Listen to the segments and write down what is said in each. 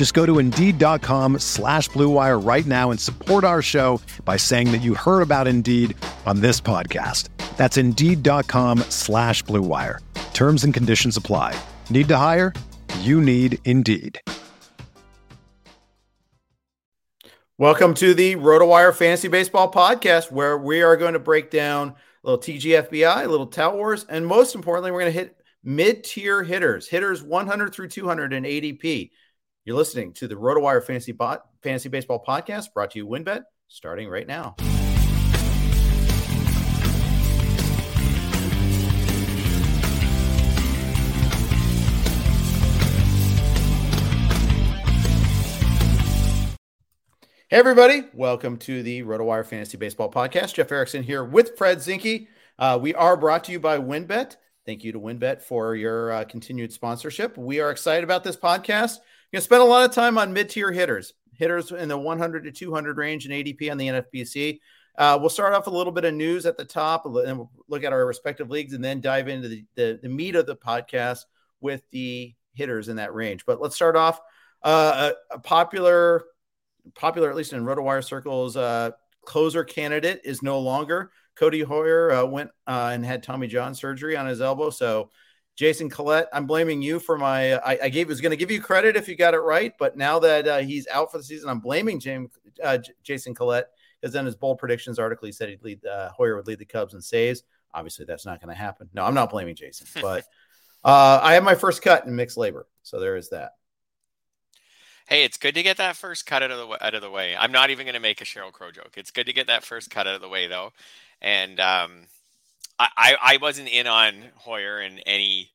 Just go to Indeed.com slash BlueWire right now and support our show by saying that you heard about Indeed on this podcast. That's Indeed.com slash BlueWire. Terms and conditions apply. Need to hire? You need Indeed. Welcome to the RotoWire Fantasy Baseball Podcast, where we are going to break down a little TGFBI, a little Tout Wars, and most importantly, we're going to hit mid-tier hitters, hitters 100 through 200 in ADP. You're listening to the RotoWire Fantasy Bot Fantasy Baseball Podcast, brought to you WynnBET, starting right now. Hey, everybody. Welcome to the RotoWire Fantasy Baseball Podcast. Jeff Erickson here with Fred Zinke. Uh, we are brought to you by WynnBET. Thank you to WynnBET for your uh, continued sponsorship. We are excited about this podcast. Going to spend a lot of time on mid tier hitters, hitters in the 100 to 200 range in ADP on the NFBC. Uh, we'll start off a little bit of news at the top, and we'll look at our respective leagues, and then dive into the, the, the meat of the podcast with the hitters in that range. But let's start off. Uh, a, a popular popular, at least in RotoWire circles, uh, closer candidate is no longer. Codi Heuer uh, went uh, and had Tommy John surgery on his elbow. So, Jason Collette, I'm blaming you for my. I, I gave was going to give you credit if you got it right, but now that uh, he's out for the season, I'm blaming James uh, Jason Collette because then his bold predictions article he said he'd lead uh, Heuer would lead the Cubs in saves. Obviously, that's not going to happen. No, I'm not blaming Jason, but uh, I have my first cut in mixed labor, so there is that. Hey, it's good to get that first cut out of the out of the way. I'm not even going to make a Sheryl Crow joke. It's good to get that first cut out of the way, though. And um, I, I wasn't in on Heuer in any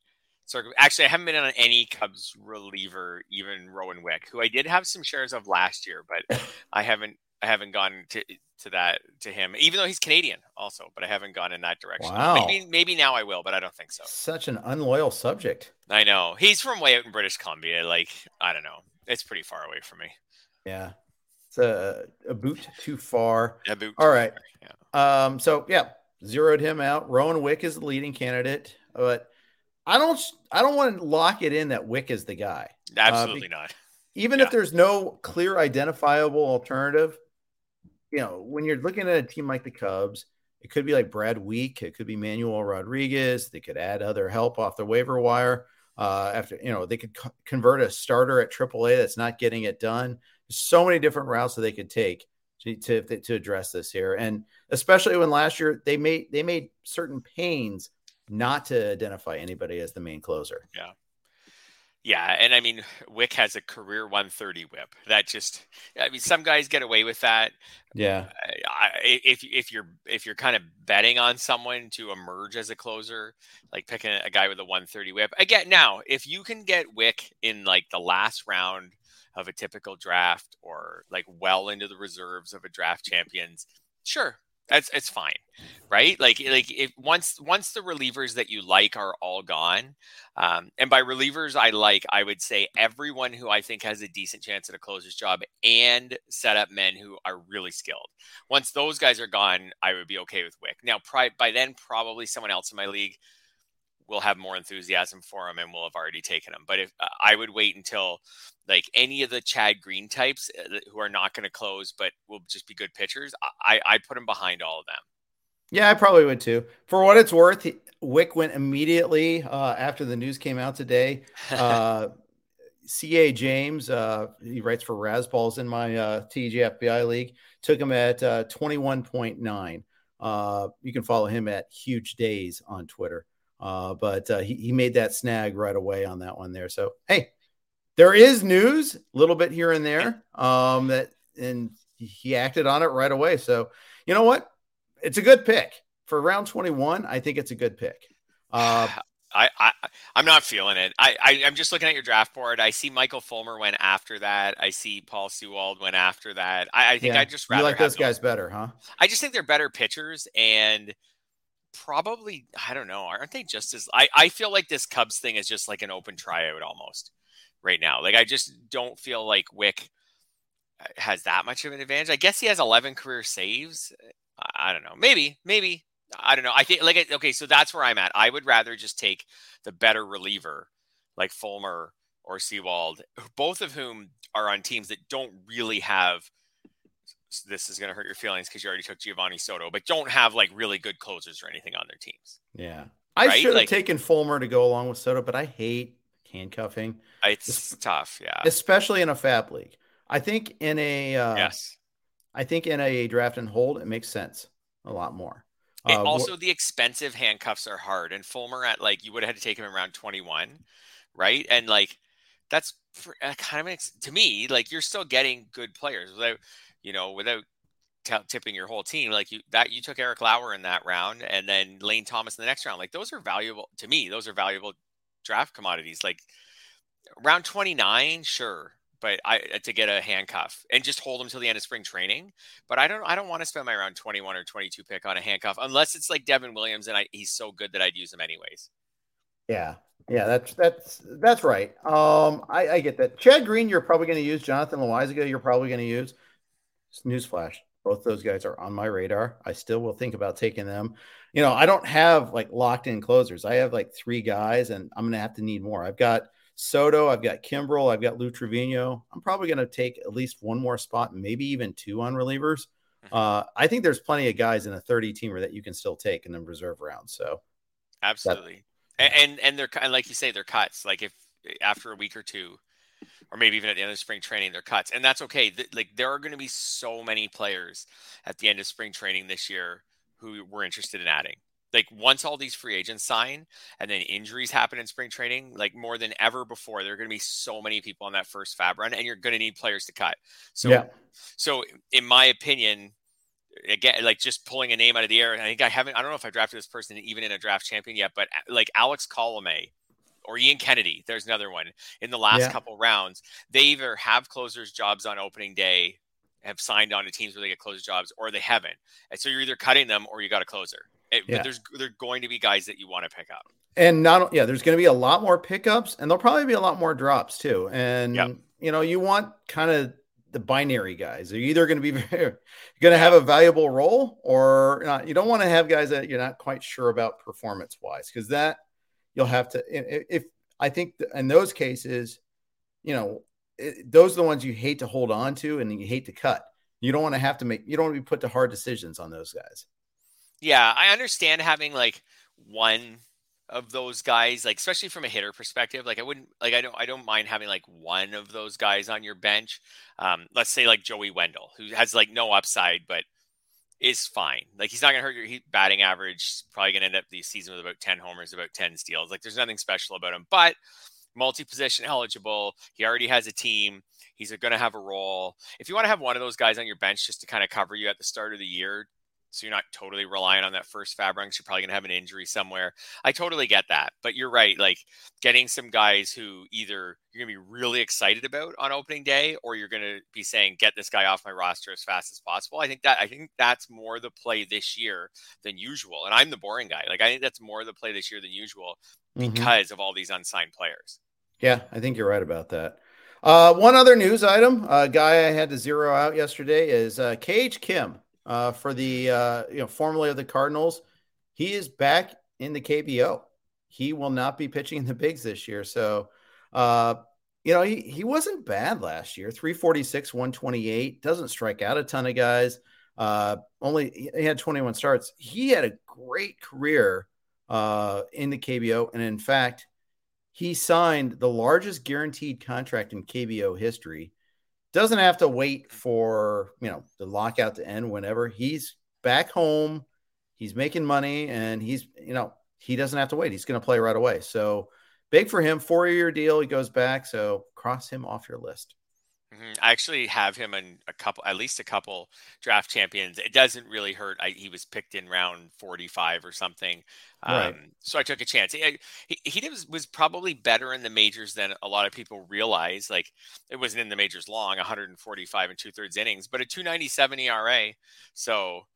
of. Actually, I haven't been on any Cubs reliever, even Rowan Wick, who I did have some shares of last year, but I haven't I haven't gone to to that to him, even though he's Canadian also, but I haven't gone in that direction. Wow. Maybe maybe now I will, but I don't think so. Such an unloyal subject. I know. He's from way out in British Columbia. Like, I don't know. It's pretty far away from me. Yeah. It's a, a boot too far. A boot All right. Yeah. Um, so yeah, zeroed him out. Rowan Wick is the leading candidate, but I don't I don't want to lock it in that Wick is the guy. Absolutely uh, not. Even yeah. if there's no clear identifiable alternative, you know, when you're looking at a team like the Cubs, it could be like Brad Wieck, it could be Manuel Rodriguez. They could add other help off the waiver wire. Uh, after you know, they could co- convert a starter at AAA that's not getting it done. There's so many different routes that they could take to, to to address this here, and especially when last year they made they made certain pains not to identify anybody as the main closer. Yeah. Yeah, and I mean, Wick has a career 130 whip. That just, I mean, some guys get away with that. Yeah. I, if if you're if you're kind of betting on someone to emerge as a closer, like picking a guy with a 130 whip. Again, now if you can get Wick in like the last round of a typical draft or like well into the reserves of a draft champions, sure, that's it's fine, right? Like like if once once the relievers that you like are all gone, um, and by relievers I like I would say everyone who I think has a decent chance at a closer's job and set up men who are really skilled. Once those guys are gone, I would be okay with Wick. Now, pri- by then probably someone else in my league will have more enthusiasm for him and we'll have already taken him. But if uh, I would wait until like any of the Chad Green types uh, who are not going to close but will just be good pitchers, I I put him behind all of them. Yeah, I probably would too. For what it's worth, Wick went immediately uh, after the news came out today. Uh, CA James, uh, he writes for Razzballs in my uh, TGFBI league, took him at uh, 21.9. Uh, you can follow him at Huge Days on Twitter. Uh, but uh, he, he made that snag right away on that one there. So, hey, there is news a little bit here and there um, that, and he acted on it right away. So, you know what? It's a good pick for round 21. I think it's a good pick. Uh, I, I I'm not feeling it. I, I am just looking at your draft board. I see Michael Fulmer went after that. I see Paul Sewald went after that. I, I think yeah. I just rather you like those guys better, huh? I just think they're better pitchers and probably I don't know. Aren't they just as I I feel like this Cubs thing is just like an open tryout almost right now. Like I just don't feel like Wick uh, has that much of an advantage. I guess he has 11 career saves. I don't know. Maybe, maybe. I don't know. I think like okay, so that's where I'm at. I would rather just take the better reliever like Fulmer or Sewald, both of whom are on teams that don't really have this is going to hurt your feelings because you already took Giovanni Soto, but don't have like really good closers or anything on their teams. Yeah. I right? should have like, taken Fulmer to go along with Soto, but I hate handcuffing. It's, it's tough, yeah. Especially in a FAAB league. I think in a uh, yes, I think in a draft and hold it makes sense a lot more. Uh, also, wh- the expensive handcuffs are hard, and Fulmer at like you would have had to take him around twenty one, right? And like that's uh, kind of makes to me like you're still getting good players without you know without t- tipping your whole team like you that you took Eric Lauer in that round and then Lane Thomas in the next round like those are valuable to me those are valuable draft commodities like round 29 sure but I uh, to get a handcuff and just hold them till the end of spring training. But I don't I don't want to spend my round 21 or 22 pick on a handcuff unless it's like Devin Williams and I, he's so good that I'd use him anyways. Yeah. Yeah, that's that's that's right. Um, I, I get that. Chad Green, you're probably going to use. Jonathan Loaisiga, you're probably going to use. Newsflash: both those guys are on my radar. I still will think about taking them. You know, I don't have like locked in closers. I have like three guys, and I'm going to have to need more. I've got Soto, I've got Kimbrel, I've got Lou Trivino. I'm probably going to take at least one more spot, maybe even two on relievers. Mm-hmm. Uh, I think there's plenty of guys in a 30 teamer that you can still take in the reserve round. So, absolutely, that, and, and and they're and like you say, they're cuts. Like if after a week or two, or maybe even at the end of spring training, they're cuts, and that's okay. Like there are going to be so many players at the end of spring training this year who we're interested in adding like once all these free agents sign and then injuries happen in spring training, like more than ever before, there are going to be so many people on that first FAAB run, and you're going to need players to cut. So, yeah. so in my opinion, again, like just pulling a name out of the air, I think I haven't, I don't know if I drafted this person even in a draft champion yet, but uh, like Alex Colome or Ian Kennedy, there's another one in the last yeah. couple rounds. They either have closers jobs on opening day, have signed on to teams where they get closer jobs, or they haven't. And so you're either cutting them or you got a closer. It, yeah. But there's there're going to be guys that you want to pick up. And not yeah, there's going to be a lot more pickups, and there'll probably be a lot more drops too. And yep. you know, you want kind of the binary guys. They're either going to be going to have a valuable role, or not. You don't want to have guys that you're not quite sure about performance wise, because that you'll have to. If I think in those cases, you know, those are the ones you hate to hold on to and you hate to cut. You don't want to have to make. You don't want to be put to hard decisions on those guys. Yeah, I understand having like one of those guys, like especially from a hitter perspective. Like I wouldn't like I don't I don't mind having like one of those guys on your bench. Um, let's say like Joey Wendle, who has like no upside, but is fine. Like he's not gonna hurt your batting average. Probably gonna end up the season with about ten homers, about ten steals. Like there's nothing special about him, but multi-position eligible. He already has a team. He's going to have a role. If you want to have one of those guys on your bench just to kind of cover you at the start of the year, so you're not totally relying on that first FAAB run. You're probably going to have an injury somewhere. I totally get that, but you're right. Like getting some guys who either you're going to be really excited about on opening day, or you're going to be saying, "Get this guy off my roster as fast as possible." I think that I think that's more the play this year than usual. And I'm the boring guy. Like I think that's more the play this year than usual mm-hmm. because of all these unsigned players. Yeah, I think you're right about that. Uh, one other news item, a uh, guy I had to zero out yesterday is uh, KH Kim uh, for the uh, you know formerly of the Cardinals. He is back in the KBO. He will not be pitching in the bigs this year. So, uh, you know, he, he wasn't bad last year 346, 128. Doesn't strike out a ton of guys. Uh, only he had 21 starts. He had a great career uh, in the KBO. And in fact, he signed the largest guaranteed contract in KBO history doesn't have to wait for you know the lockout to end whenever he's back home He's making money, and he's you know he doesn't have to wait. He's going to play right away. So big for him. Four year deal. He goes back. So cross him off your list. Mm-hmm. I actually have him in a couple, at least a couple draft champions. It doesn't really hurt. I, he was picked in round 45 or something. Right. Um, so I took a chance. He, he, he was, was probably better in the majors than a lot of people realize. Like it wasn't in the majors long, 145 and two thirds innings, but a 297 ERA. So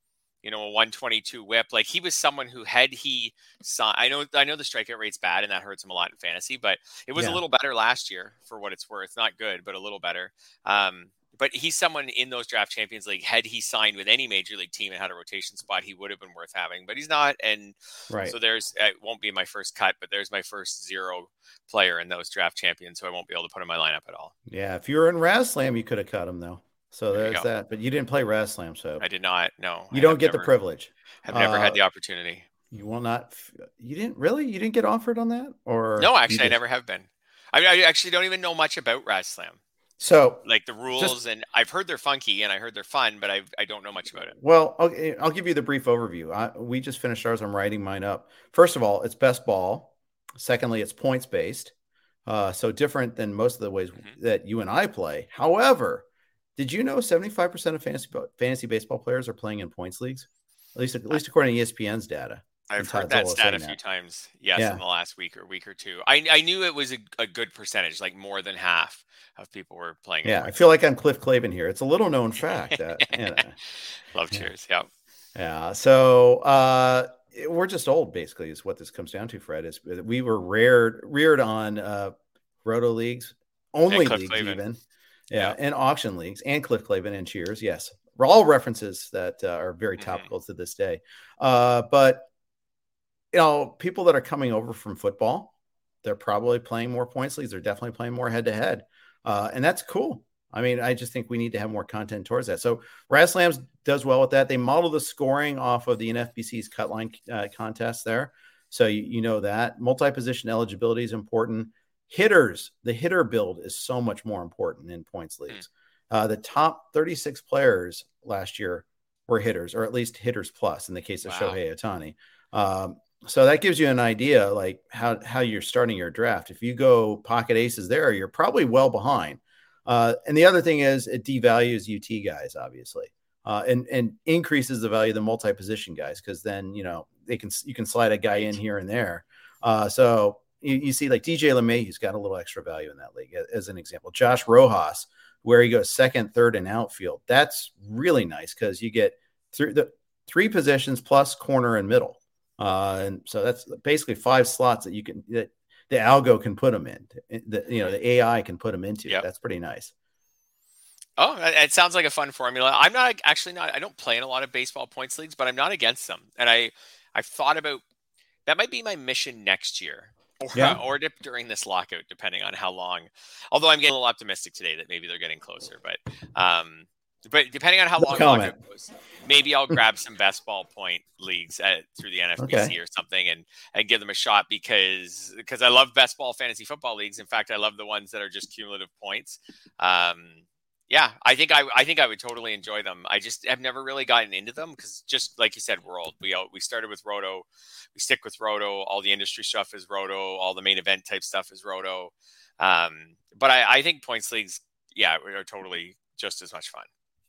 you know, a 122 whip. Like he was someone who had he saw I know I know the strikeout rate's bad and that hurts him a lot in fantasy, but it was yeah. a little better last year for what it's worth. Not good, but a little better. Um, but he's someone in those draft champions league. Had he signed with any major league team and had a rotation spot, he would have been worth having. But he's not, and right. so there's it won't be my first cut, but there's my first zero player in those draft champions, so I won't be able to put in my lineup at all. Yeah, if you were in RazzSlam, you could have cut him though. So there there's that. But you didn't play RazzSlam, so I did not. No, you I don't get never, the privilege. I've never uh, had the opportunity. You will not. You didn't really. You didn't get offered on that, or no? Actually, I never have been. I, I actually don't even know much about RazzSlam. So, like the rules, just, and I've heard they're funky and I heard they're fun, but I I don't know much about it. Well, I'll, I'll give you the brief overview. I, we just finished ours. I'm writing mine up. First of all, it's best ball. Secondly, it's points based. Uh, so different than most of the ways mm-hmm. that you and I play. However, did you know 75% of fantasy fantasy baseball players are playing in points leagues? At least at least according to ESPN's data. I've heard that stat a few that. times. Yes, yeah. in the last week or week or two. I, I knew it was a, a good percentage, like more than half of people were playing. Yeah, I feel like I'm Cliff Clavin here. It's a little known fact. That, you know. Love cheers. Yeah. Yeah. So uh, we're just old, basically, is what this comes down to. Fred is we were reared reared on uh, roto leagues, only leagues Clavin. even. Yeah, and auction leagues and Cliff Clavin and Cheers. Yes, all references that uh, are very mm-hmm. topical mm-hmm. to this day. Uh, but you know, people that are coming over from football, they're probably playing more points leagues. They're definitely playing more head to head, and that's cool. I mean, I just think we need to have more content towards that. So RazzSlams does well with that. They model the scoring off of the NFBC's cutline uh, contest there. So you, you know that multi-position eligibility is important hitters, the hitter build is so much more important in points hmm. leagues. Uh, the top 36 players last year were hitters, or at least hitters plus in the case of wow. Shohei Ohtani. Um, so that gives you an idea like how, how you're starting your draft. If you go pocket aces there, you're probably well behind. Uh, and the other thing is it devalues UT guys, obviously, uh, and and increases the value of the multi position guys because then you know they can you can slide a guy in here and there. Uh, so you, you see like DJ LeMahieu's got a little extra value in that league as an example. Josh Rojas, where he goes second, third, and outfield. That's really nice because you get through the three positions plus corner and middle. Uh, and so that's basically five slots that you can that the algo can put them in. The you know the AI can put them into. Yep. That's pretty nice. Oh, it sounds like a fun formula. I'm not actually not. I don't play in a lot of baseball points leagues, but I'm not against them. And I I've thought about that might be my mission next year or, yeah. or dip during this lockout, depending on how long. Although I'm getting a little optimistic today that maybe they're getting closer, but um, but depending on how long lockout goes, maybe I'll grab some best ball point leagues at, through the NFBC okay. or something and and give them a shot because because I love best ball fantasy football leagues. In fact, I love the ones that are just cumulative points. Um, yeah, I think I I think I would totally enjoy them. I just have never really gotten into them because just like you said, world we we started with Roto, we stick with Roto. All the industry stuff is Roto. All the main event type stuff is Roto. Um, but I, I think points leagues, yeah, are totally just as much fun.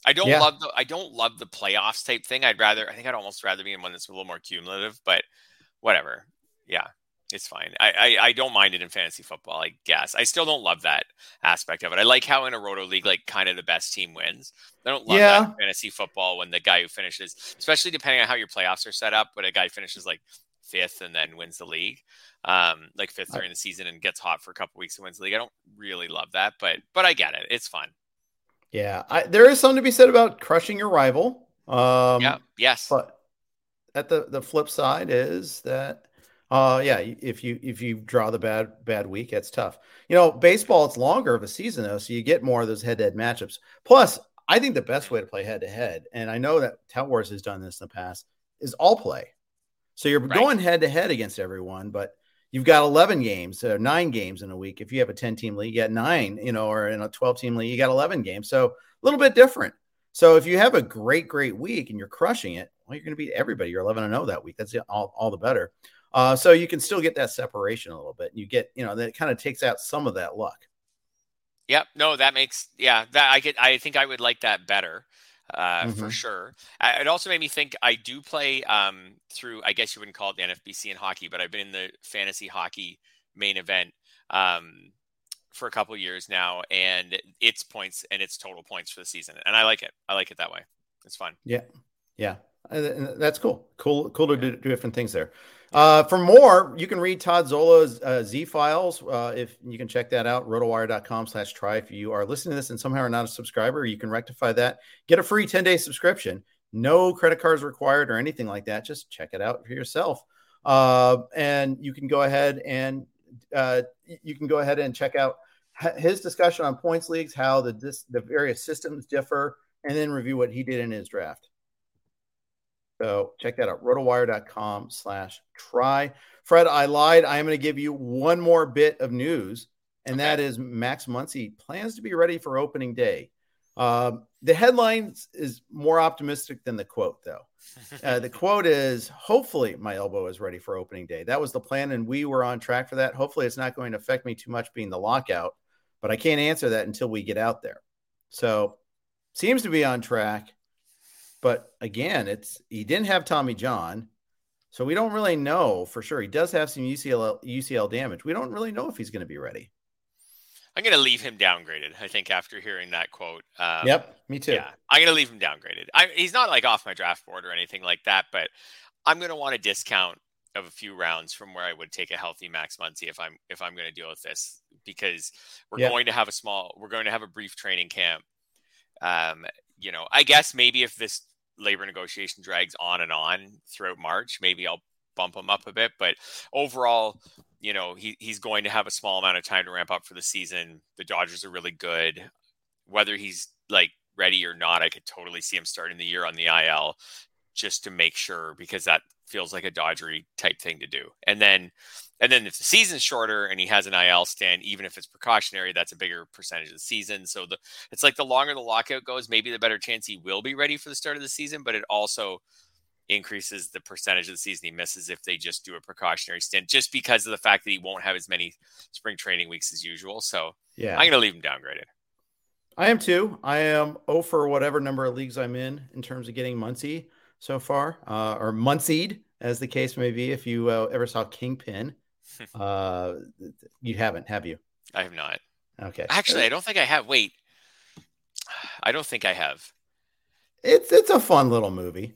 I don't yeah. love the I don't love the playoffs type thing. I'd rather I think I'd almost rather be in one that's a little more cumulative, but whatever. Yeah it's fine. I, I, I don't mind it in fantasy football. I guess I still don't love that aspect of it. I like how in a roto league, like kind of the best team wins. I don't love yeah. that fantasy football when the guy who finishes, especially depending on how your playoffs are set up, but a guy finishes like fifth and then wins the league, um, like fifth during the season and gets hot for a couple weeks and wins the league. I don't really love that, but but I get it. It's fun. Yeah, I, there is something to be said about crushing your rival. Um, yeah. Yes. But at the the flip side is that uh, yeah, if you if you draw the bad bad week, it's tough. You know, baseball it's longer of a season though, so you get more of those head to head matchups. Plus, I think the best way to play head to head, and I know that Tout Wars has done this in the past, is all play. So you're right. going head to head against everyone, but you've got 11 games or nine games in a week. If you have a 10 team league, you got nine, you know, or in a 12 team league, you got 11 games. So a little bit different. So if you have a great, great week and you're crushing it, well, you're going to beat everybody. You're 11 and 0 that week. That's all, all the better. Uh, so you can still get that separation a little bit. You get, you know, that kind of takes out some of that luck. Yep. No, that makes yeah. That I get. I think I would like that better, uh, mm-hmm. for sure. I, it also made me think. I do play um, through. I guess you wouldn't call it the NFBC in hockey, but I've been in the fantasy hockey main event um, for a couple years now, and it's points and it's total points for the season, and I like it. I like it that way. It's fun. Yeah, yeah, that's cool. Cool, cool to do different things there. Uh, for more, you can read Todd Zola's uh, Z files. Uh, if you can check that out, rotowire.com slash try. If you are listening to this and somehow are not a subscriber, you can rectify that. Get a free 10 day subscription. No credit cards required or anything like that. Just check it out for yourself. Uh, and you can go ahead and uh, you can go ahead and check out his discussion on points leagues, how the the various systems differ, and then review what he did in his draft. So check that out, rotowire.com slash try. Fred, I lied. I am going to give you one more bit of news, and okay. that is Max Muncy plans to be ready for opening day. Uh, the headline is more optimistic than the quote, though. Uh, the quote is Hopefully, my elbow is ready for opening day. That was the plan, and we were on track for that. Hopefully, it's not going to affect me too much being the lockout, but I can't answer that until we get out there. So, seems to be on track. But again, it's he didn't have Tommy John, so we don't really know for sure. He does have some UCL UCL damage. We don't really know if he's going to be ready. I'm going to leave him downgraded. I think after hearing that quote. Um, yep, me too. Yeah, I'm going to leave him downgraded. I, he's not like off my draft board or anything like that, but I'm going to want a discount of a few rounds from where I would take a healthy Max Muncy if I'm if I'm going to deal with this because we're yep. going to have a small we're going to have a brief training camp. Um, you know, I guess maybe if this labor negotiation drags on and on throughout March, maybe I'll bump him up a bit. But overall, you know, he, he's going to have a small amount of time to ramp up for the season. The Dodgers are really good. Whether he's like ready or not, I could totally see him starting the year on the IL just to make sure because that feels like a Dodgery type thing to do. And then and then if the season's shorter and he has an IL stand, even if it's precautionary, that's a bigger percentage of the season. So the it's like the longer the lockout goes, maybe the better chance he will be ready for the start of the season, but it also increases the percentage of the season he misses if they just do a precautionary stint, just because of the fact that he won't have as many spring training weeks as usual. So yeah, I'm gonna leave him downgraded. I am too. I am oh for whatever number of leagues I'm in in terms of getting Muncy so far, uh, or Muncied, as the case may be. If you uh, ever saw Kingpin, uh, you haven't, have you? I have not. Okay. Actually, I don't think I have. Wait, I don't think I have. It's it's a fun little movie.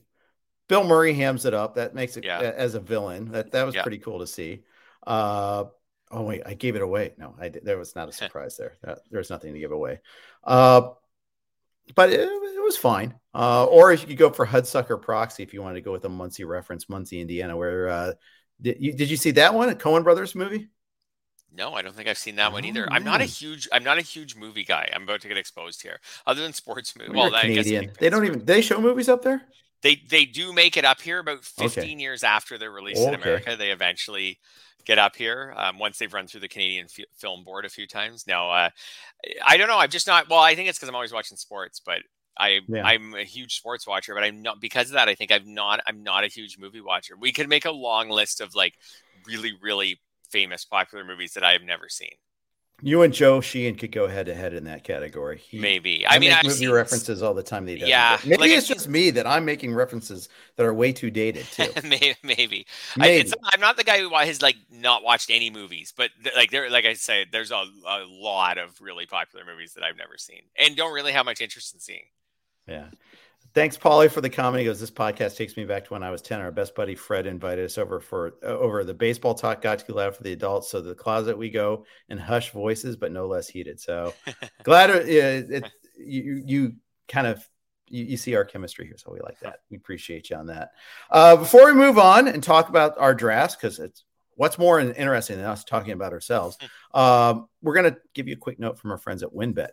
Bill Murray hams it up. That makes it yeah. as a villain. That that was yeah. pretty cool to see. Uh, oh wait, I gave it away. No, I did. There was not a surprise there. There was nothing to give away. Uh, but it, it was fine. Uh, or if you could go for Hudsucker Proxy if you wanted to go with a Muncie reference, Muncie, Indiana, where uh, did you did you see that one? A Coen Brothers movie? No, I don't think I've seen that oh, one either. I'm not a huge I'm not a huge movie guy. I'm about to get exposed here. Other than sports movies. Well, Canadian. they don't even they show movies up there? They they do make it up here about 15 okay. years after they're released okay. in America. They eventually get up here um, once they've run through the Canadian F- Film Board a few times. Now, uh, I don't know. I'm just not. Well, I think it's because I'm always watching sports, but I yeah. I'm a huge sports watcher, but I'm not because of that. I think I'm not I'm not a huge movie watcher. We could make a long list of like really really famous popular movies that I have never seen. You and Joe Sheehan could go head to head in that category. He, Maybe. I, I mean, make I've movie references all the time. Yeah. Maybe like it's just me that I'm making references that are way too dated too. maybe. Maybe. maybe. I, am not the guy who has like not watched any movies, but th- like there, like I said, there's a, a lot of really popular movies that I've never seen and don't really have much interest in seeing. Yeah. Thanks, Paulie, for the comment. He goes, "This podcast takes me back to when I was ten. Our best buddy Fred invited us over for uh, over the baseball talk. Got too loud for the adults, so the closet we go and hush voices, but no less heated. So glad it, it, you you kind of you, you, see our chemistry here, so we like that. We appreciate you on that. Uh, before we move on and talk about our drafts, because it's what's more interesting than us talking about ourselves. Um, we're going to give you a quick note from our friends at WynnBET.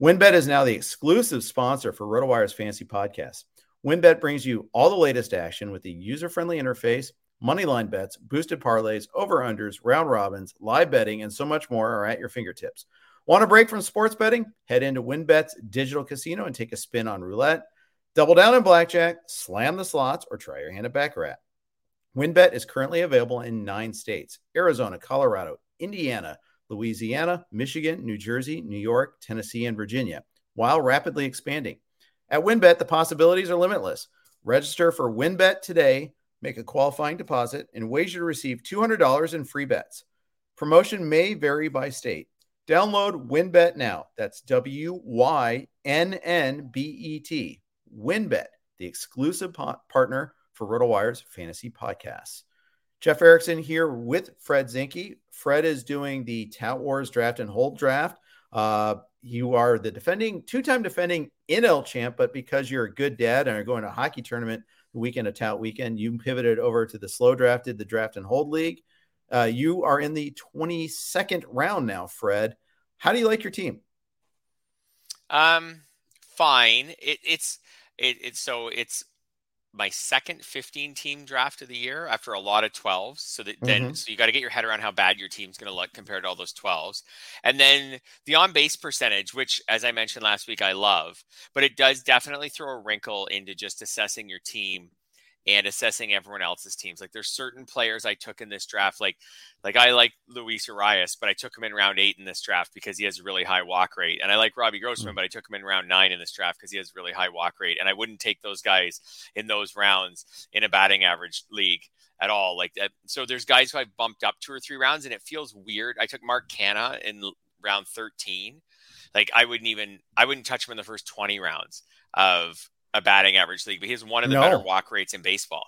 WynnBET is now the exclusive sponsor for RotoWire's Fantasy Podcast. WynnBET brings you all the latest action with the user-friendly interface, moneyline bets, boosted parlays, over-unders, round robins, live betting, and so much more are at your fingertips. Want a break from sports betting? Head into WynnBET's digital casino and take a spin on roulette. Double down in blackjack, slam the slots, or try your hand at Baccarat. WynnBET is currently available in nine states Arizona, Colorado, Indiana, Louisiana, Michigan, New Jersey, New York, Tennessee, and Virginia, while rapidly expanding. At WynnBET, the possibilities are limitless. Register for WynnBET today, make a qualifying deposit, and wager to receive $200 in free bets. Promotion may vary by state. Download WynnBET now. That's W Y N N B E T. WynnBET, the exclusive po- partner for RotoWire's fantasy podcasts. Jeff Erickson here with Fred Zinke. Fred is doing the Tout Wars draft and hold draft. Uh, you are the defending, two time defending NL champ, but because you're a good dad and are going to a hockey tournament the weekend of Tout weekend, you pivoted over to the slow drafted, the draft and hold league. Uh, you are in the 22nd round now, Fred. How do you like your team? Um, fine. It, it's it, it's so it's my second 15 team draft of the year after a lot of 12s. So that then, mm-hmm. so you got to get your head around how bad your team's going to look compared to all those 12s. And then the on base percentage, which, as I mentioned last week, I love, but it does definitely throw a wrinkle into just assessing your team and assessing everyone else's teams. Like there's certain players I took in this draft, like like I like Luis Urias, but I took him in round eight in this draft because he has a really high walk rate. And I like Robbie Grossman, mm-hmm. but I took him in round nine in this draft because he has a really high walk rate. And I wouldn't take those guys in those rounds in a batting average league at all. Like that. So there's guys who I bumped up two or three rounds, and it feels weird. I took Mark Canha in round 13. Like I wouldn't even I wouldn't touch him in the first 20 rounds of a batting average league, but he has one of the no. better walk rates in baseball.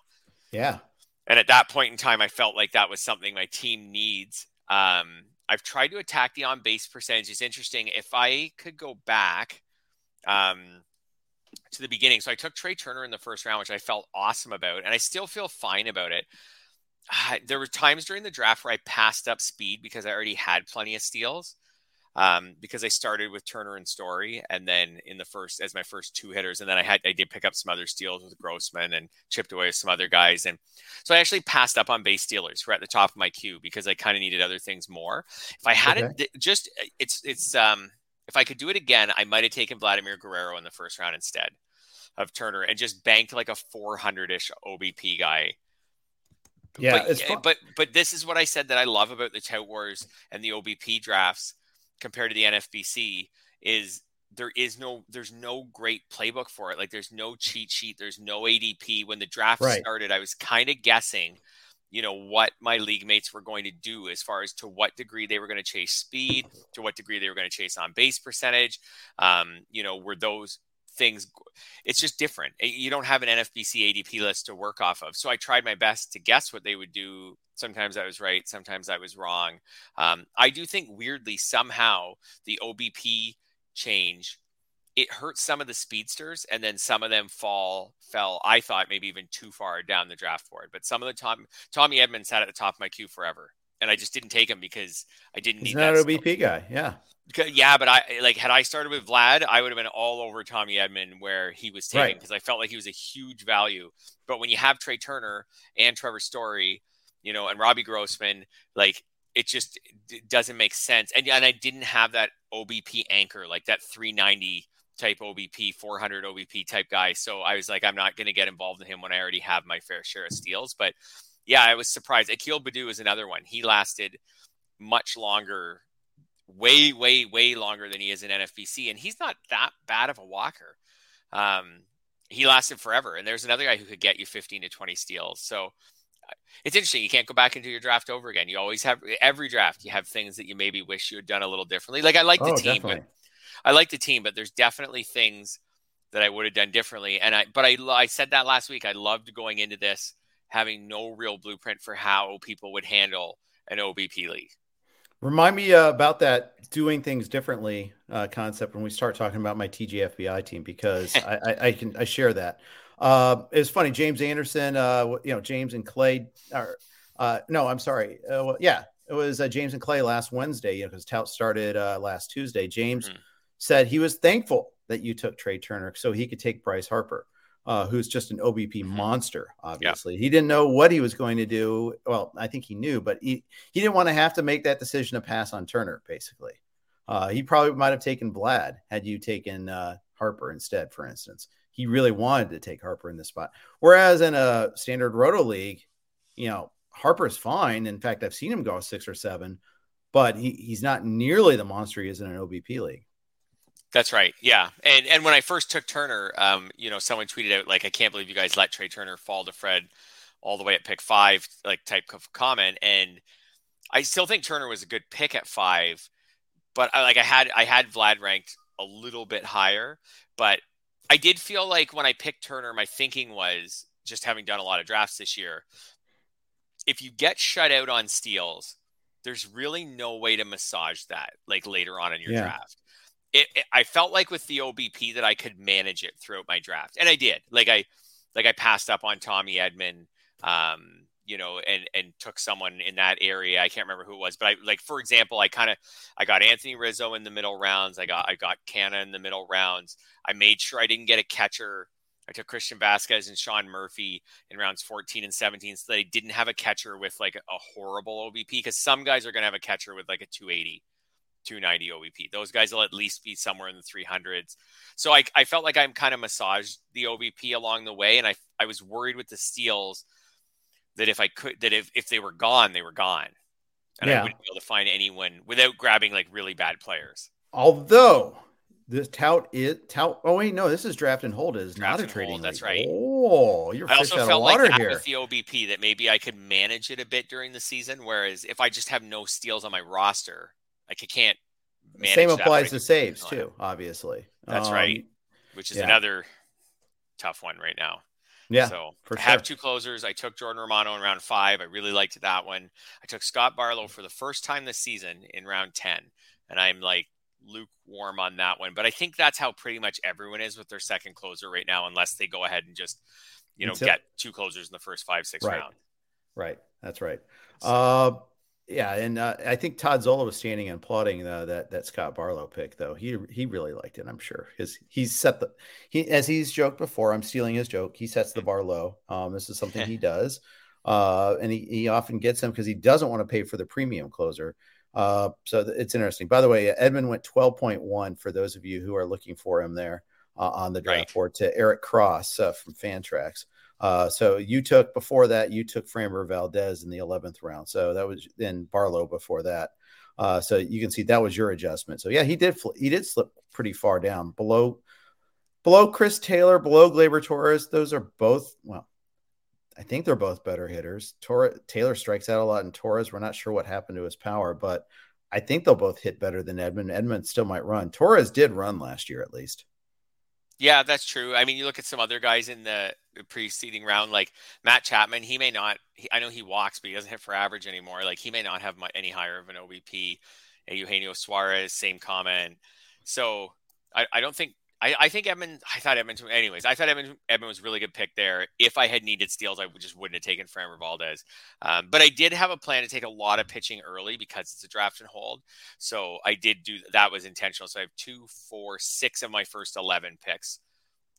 Yeah. And at that point in time, I felt like that was something my team needs. Um, I've tried to attack the on base percentage. It's interesting. If I could go back um, to the beginning, so I took Trea Turner in the first round, which I felt awesome about, and I still feel fine about it. Uh, there were times during the draft where I passed up speed because I already had plenty of steals um, because I started with Turner and Story, and then in the first as my first two hitters, and then I had I did pick up some other steals with Grossman and chipped away with some other guys, and so I actually passed up on base stealers who are at the top of my queue because I kind of needed other things more. If I had okay. just it's it's um if I could do it again, I might have taken Vladimir Guerrero in the first round instead of Turner and just banked like a 400 ish OBP guy yeah, but, but but this is what I said that I love about the Tout Wars and the OBP drafts compared to the NFBC is there is no there's no great playbook for it. Like there's no cheat sheet, there's no ADP. When the draft right. started, I was kind of guessing, you know, what my league mates were going to do as far as to what degree they were going to chase speed, to what degree they were going to chase on base percentage. Um, you know, were those things it's just different. You don't have an NFBC ADP list to work off of. So I tried my best to guess what they would do Sometimes I was right. Sometimes I was wrong. Um, I do think weirdly somehow the OBP change it hurts some of the speedsters, and then some of them fall fell. I thought maybe even too far down the draft board. But some of the Tom Tommy Edman sat at the top of my queue forever, and I just didn't take him because I didn't He's need not that. OBP guy, yeah. Yeah, but I like had I started with Vlad, I would have been all over Tommy Edman where he was taken because right. I felt like he was a huge value. But when you have Trea Turner and Trevor Story you know, and Robbie Grossman, like it just it doesn't make sense. And and I didn't have that OBP anchor, like that 390 type OBP, 400 OBP type guy. So I was like, I'm not going to get involved in him when I already have my fair share of steals. But yeah, I was surprised. Akil Baddoo is another one. He lasted much longer, way, way, way longer than he is in NFBC, and he's not that bad of a walker. Um, he lasted forever. And there's another guy who could get you 15 to 20 steals. So it's interesting. You can't go back into your draft over again. You always have every draft. You have things that you maybe wish you had done a little differently. Like I like the oh, team, definitely. but I like the team, but there's definitely things that I would have done differently. And I, but I, I said that last week. I loved going into this having no real blueprint for how people would handle an OBP league. Remind me uh, about that doing things differently uh, concept when we start talking about my TGFBI team because I, I, I, can I share that. Uh, it's funny, James Anderson, uh, you know, James and Clay, or uh, no, I'm sorry. Uh, well, yeah, it was uh, James and Clay last Wednesday, you know, because Tout started uh, last Tuesday. James mm-hmm. said he was thankful that you took Trea Turner so he could take Bryce Harper. Uh, who's just an OBP mm-hmm. monster. Obviously, yeah. he didn't know what he was going to do. Well, I think he knew, but he he didn't want to have to make that decision to pass on Turner. Basically, uh, he probably might have taken Vlad had you taken uh, Harper instead, for instance he really wanted to take Harper in this spot. Whereas in a standard roto league, you know, Harper's fine. In fact, I've seen him go six or seven, but he, he's not nearly the monster he is in an OBP league. That's right. Yeah. And and when I first took Turner, um, you know, someone tweeted out like, I can't believe you guys let Trea Turner fall to Fred all the way at pick five, like type of comment. And I still think Turner was a good pick at five, but I like I had I had Vlad ranked a little bit higher, but I did feel like when I picked Turner, my thinking was just having done a lot of drafts this year. If you get shut out on steals, there's really no way to massage that like later on in your yeah. draft it, it, I felt like with the OBP that I could manage it throughout my draft, and I did. Like I, like I passed up on Tommy Edman, um, you know, and and took someone in that area. I can't remember who it was, but I like for example, I kind of I got Anthony Rizzo in the middle rounds. I got I got Canha in the middle rounds. I made sure I didn't get a catcher. I took Christian Vázquez and Sean Murphy in rounds 14 and 17 so they didn't have a catcher with like a horrible OBP because some guys are going to have a catcher with like a 280 290 OBP. Those guys will at least be somewhere in the 300s. So I, I felt like I'm kind of massaged the OBP along the way. And I, I was worried with the steals that if I could, that if, if they were gone, they were gone. And yeah. I wouldn't be able to find anyone without grabbing like really bad players. Although this tout is tout. Oh wait, no, this is draft and hold. It is draft not a trading. Hold, that's right. Oh, you're I also felt like that here. with the OBP that maybe I could manage it a bit during the season. Whereas if I just have no steals on my roster, like I can't. Same applies to saves too. Obviously, that's um, right. Which is yeah. another tough one right now. Yeah. So I sure. have two closers. I took Jordan Romano in round five. I really liked that one. I took Scott Barlow for the first time this season in round 10. And I'm like lukewarm on that one. But I think that's how pretty much everyone is with their second closer right now, unless they go ahead and just, you know, Until, get two closers in the first five, six right. rounds. Right. That's right. So, uh, yeah, and uh, I think Todd Zola was standing and applauding uh, that that Scott Barlow pick, though he he really liked it. I'm sure his he's set the he as he's joked before. I'm stealing his joke. He sets the bar low. Um, this is something he does, uh, and he, he often gets them because he doesn't want to pay for the premium closer. Uh, so th- it's interesting. By the way, Edman went 12.1 for those of you who are looking for him there uh, on the draft right. board to Eric Cross uh, from Fantrax. Uh, so you took before that, you took Framber Valdez in the 11th round. So that was then Barlow before that. Uh, so you can see that was your adjustment. So yeah, he did fl- he did slip pretty far down below below Chris Taylor, below Gleyber Torres. Those are both well, I think they're both better hitters. Tor- Taylor strikes out a lot, and Torres we're not sure what happened to his power, but I think they'll both hit better than Edman. Edman still might run. Torres did run last year at least. Yeah, that's true. I mean, you look at some other guys in the preceding round, like Matt Chapman. He may not. He, I know he walks, but he doesn't hit for average anymore. Like he may not have any higher of an OBP. Eugenio Suarez, same comment. So I, I don't think I, I think Edman. I thought Edmonton. Anyways, I thought Edman, Edman was a really good pick there. If I had needed steals, I just wouldn't have taken Framber Valdez. Um, but I did have a plan to take a lot of pitching early because it's a draft and hold. So I did do that. Was intentional. So I have two, four, six of my first eleven picks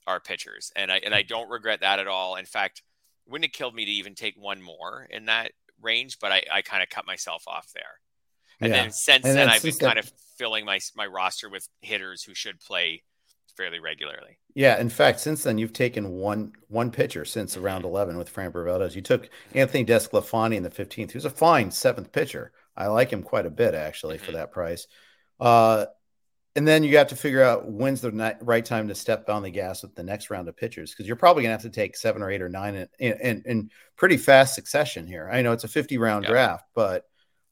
are pitchers, and I and I don't regret that at all. In fact, wouldn't have killed me to even take one more in that range, but I, I kind of cut myself off there. And yeah. then since and then, I've been kind of filling my my roster with hitters who should play fairly regularly. Yeah, in fact, since then you've taken one one pitcher since mm-hmm. around eleven with Framber Valdez. You took Anthony DeSclafani in the fifteenth, who's a fine seventh pitcher. I like him quite a bit actually mm-hmm. for that price. Uh, and then you have to figure out when's the right time to step on the gas with the next round of pitchers because you're probably gonna have to take seven or eight or nine in, in, in, in pretty fast succession here. I know it's a 50 round yeah. draft, but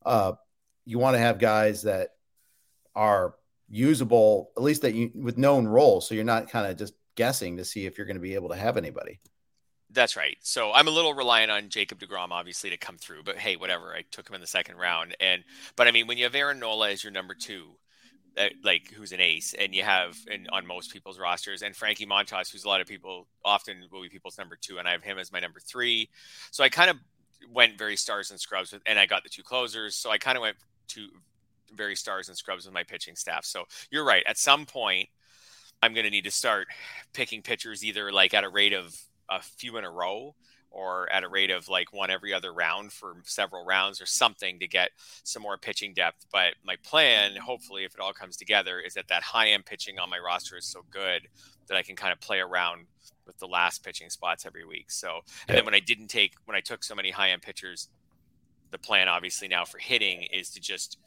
uh, you want to have guys that are usable, at least that you with known roles. So you're not kind of just guessing to see if you're going to be able to have anybody. That's right. So I'm a little reliant on Jacob DeGrom, obviously, to come through. But hey, whatever. I took him in the second round, and but I mean, when you have Aaron Nola as your number two, that, like who's an ace, and you have in, on most people's rosters, and Frankie Montas, who's a lot of people often will be people's number two, and I have him as my number three. So I kind of went very stars and scrubs, with, and I got the two closers. So I kind of went to very stars and scrubs with my pitching staff. So you're right. At some point, I'm going to need to start picking pitchers either like at a rate of a few in a row or at a rate of like one every other round for several rounds or something to get some more pitching depth. But my plan, hopefully, if it all comes together, is that that high end pitching on my roster is so good that I can kind of play around with the last pitching spots every week. So, and yeah. then when I didn't take, when I took so many high end pitchers, the plan obviously now for hitting is to just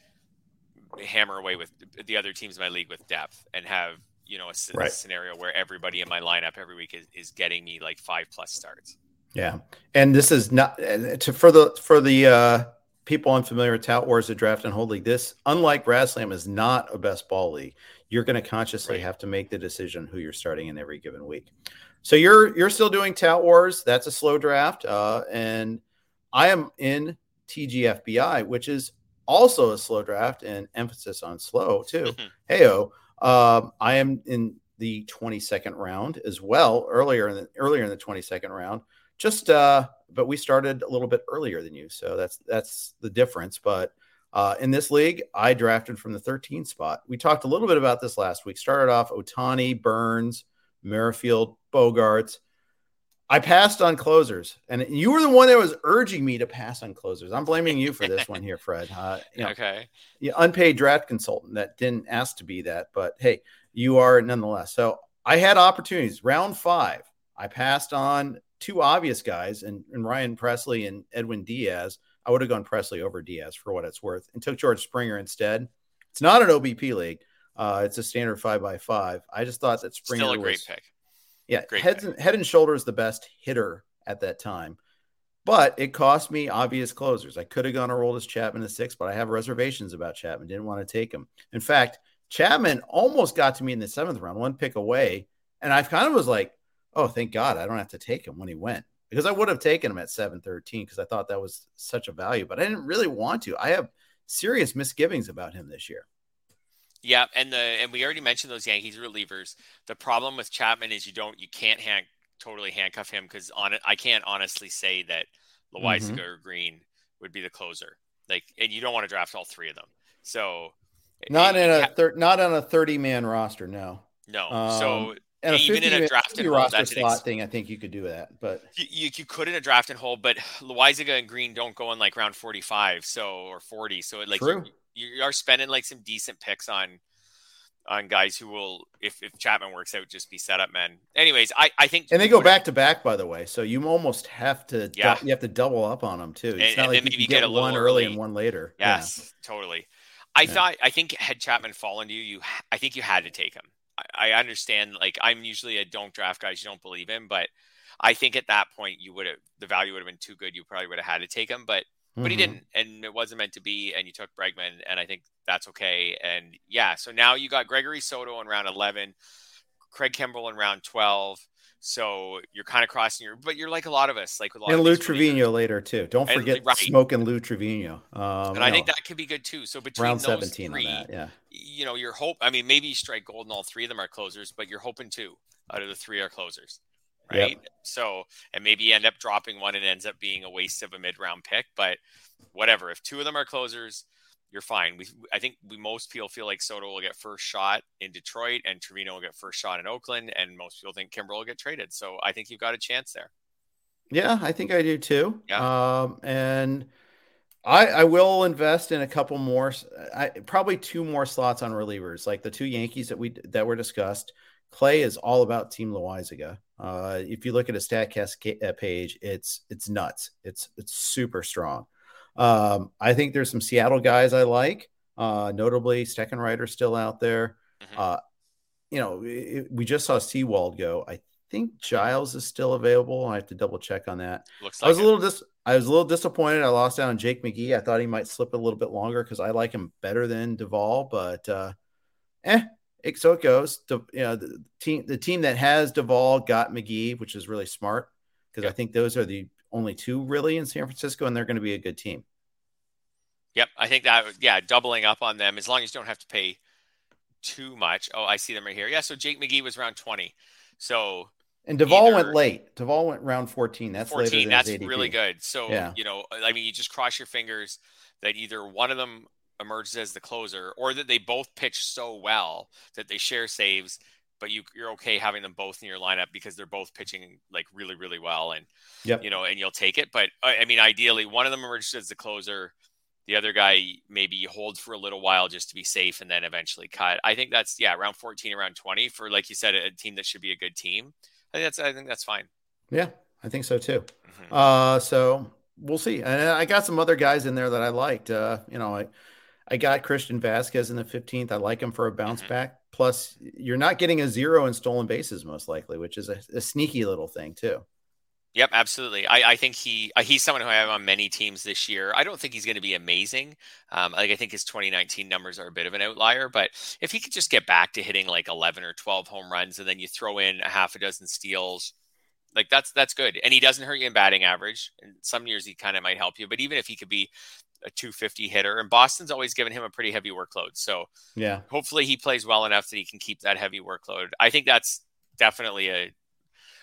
hammer away with the other teams in my league with depth and have you know a, right. scenario where everybody in my lineup every week is, is getting me like five plus starts. Yeah, and this is not to for the for the uh, people unfamiliar with Tout Wars, the draft and hold league. This, unlike Slam, is not a best ball league. You're going to consciously right. have to make the decision who you're starting in every given week. So you're you're still doing Tout Wars. That's a slow draft, uh, and I am in TGFBI, which is also a slow draft and emphasis on slow too. Mm-hmm. Heyo, um, I am in the 22nd round as well. Earlier in the earlier in the 22nd round, just uh, but we started a little bit earlier than you, so that's that's the difference. But uh, in this league, I drafted from the 13th spot. We talked a little bit about this last week. Started off Ohtani, Burnes, Merrifield, Bogaerts. I passed on closers, and you were the one that was urging me to pass on closers. I'm blaming you for this one here, Fred. Uh, you know, okay. Unpaid draft consultant that didn't ask to be that, but hey, you are nonetheless. So I had opportunities. Round five, I passed on two obvious guys, and, and Ryan Pressly and Edwin Diaz. I would have gone Pressly over Diaz for what it's worth, and took George Springer instead. It's not an OBP league. Uh, it's a standard five by five. I just thought that Springer still a great was, pick. Yeah, head and, head and shoulders the best hitter at that time. But it cost me obvious closers. I could have gone Aroldis Chapman to six, but I have reservations about Chapman. Didn't want to take him. In fact, Chapman almost got to me in the seventh round, one pick away. And I kind of was like, oh, thank God I don't have to take him when he went because I would have taken him at 713 because I thought that was such a value, but I didn't really want to. I have serious misgivings about him this year. Yeah, and the and we already mentioned those Yankees relievers. The problem with Chapman is you don't you can't hand, totally handcuff him because on it I can't honestly say that Loaisiga mm-hmm. or Green would be the closer. Like, and you don't want to draft all three of them. So not in a thir- not on a thirty man roster. No, no. Um, so and even in a draft and hold, roster slot ex- thing, I think you could do that. But you, you, could in a draft and hold, but Loaisiga and Green don't go in like round forty five, so or forty. So it like True. You, you are spending like some decent picks on on guys who will, if, if Chapman works out, just be setup men. Anyways, I, I think, and they go back to back, by the way. So you almost have to, yeah, you have to double up on them too. It's and, not like you get, get one early and one later. Yes, yeah. totally. I yeah. thought, I think had Chapman fallen to you, you, I think you had to take him. I, I understand. Like I'm usually a don't draft guys you don't believe in, but I think at that point you would have the value would have been too good. You probably would have had to take him, but but mm-hmm. he didn't, and it wasn't meant to be. And you took Bregman, and I think that's okay. And yeah, so now you got Gregory Soto in round eleven, Craig Kimbrel in round twelve. So you're kind of crossing your, but you're like a lot of us, like with a lot and Lou Trivino later too. Don't and, forget right. smoking Lou Trivino. Um, and I know, think that could be good too. So between round those 17 three, that, yeah, you know, your hope. I mean, maybe you strike gold and all three of them are closers, but you're hoping two out of the three are closers right? Yep. So, and maybe you end up dropping one and ends up being a waste of a mid round pick, but whatever. If two of them are closers, you're fine. We, I think we most people feel like Soto will get first shot in Detroit and Trivino will get first shot in Oakland, and most people think Kimbrel will get traded. So I think you've got a chance there. Yeah, I think I do too. Yeah. Um, and I, I will invest in a couple more, I, probably two more slots on relievers, like the two Yankees that we that were discussed. Clay is all about Team Loaisiga. Uh, if you look at a Statcast uh, page, it's it's nuts. It's it's super strong. Um, I think there's some Seattle guys I like, uh, notably Steckenrider still out there. Mm-hmm. Uh, you know, it, we just saw Sewald go. I think Giles is still available. I have to double check on that. Looks like I was it. a little dis- I was a little disappointed. I lost out on Jake McGee. I thought he might slip a little bit longer because I like him better than Doval, but uh, eh, it, so it goes. To, you know, the team the team that has Doval got McGee, which is really smart because. I think those are the only two really in San Francisco, and they're going to be a good team. Yep, I think that yeah, doubling up on them as long as you don't have to pay too much. Oh, I see them right here. Yeah, so Jake McGee was around twenty. So and Doval either, went late. Doval went round fourteen. That's 14, That's really good. So yeah. you know, I mean, you just cross your fingers that either one of them emerges as the closer, or that they both pitch so well that they share saves, but you you're okay having them both in your lineup because they're both pitching like really really well, and yep. you know, and you'll take it. But I mean, ideally, one of them emerges as the closer. The other guy maybe you hold for a little while just to be safe and then eventually cut. I think that's yeah, around 14, around 20 for like you said, a team that should be a good team. I think that's I think that's fine. Yeah, I think so too. Mm-hmm. Uh, so we'll see. And I got some other guys in there that I liked. Uh, you know, I I got Christian Vázquez in the 15th. I like him for a bounce mm-hmm. back. Plus, you're not getting a zero in stolen bases most likely, which is a, a sneaky little thing too. Yep, absolutely. I, I think he uh, he's someone who I have on many teams this year. I don't think he's going to be amazing. Um, like I think his 2019 numbers are a bit of an outlier, but if he could just get back to hitting like 11 or 12 home runs, and then you throw in a half a dozen steals, like that's that's good. And he doesn't hurt you in batting average. And some years he kind of might help you, but even if he could be a 250 hitter, and Boston's always given him a pretty heavy workload, so yeah, hopefully he plays well enough that he can keep that heavy workload. I think that's definitely a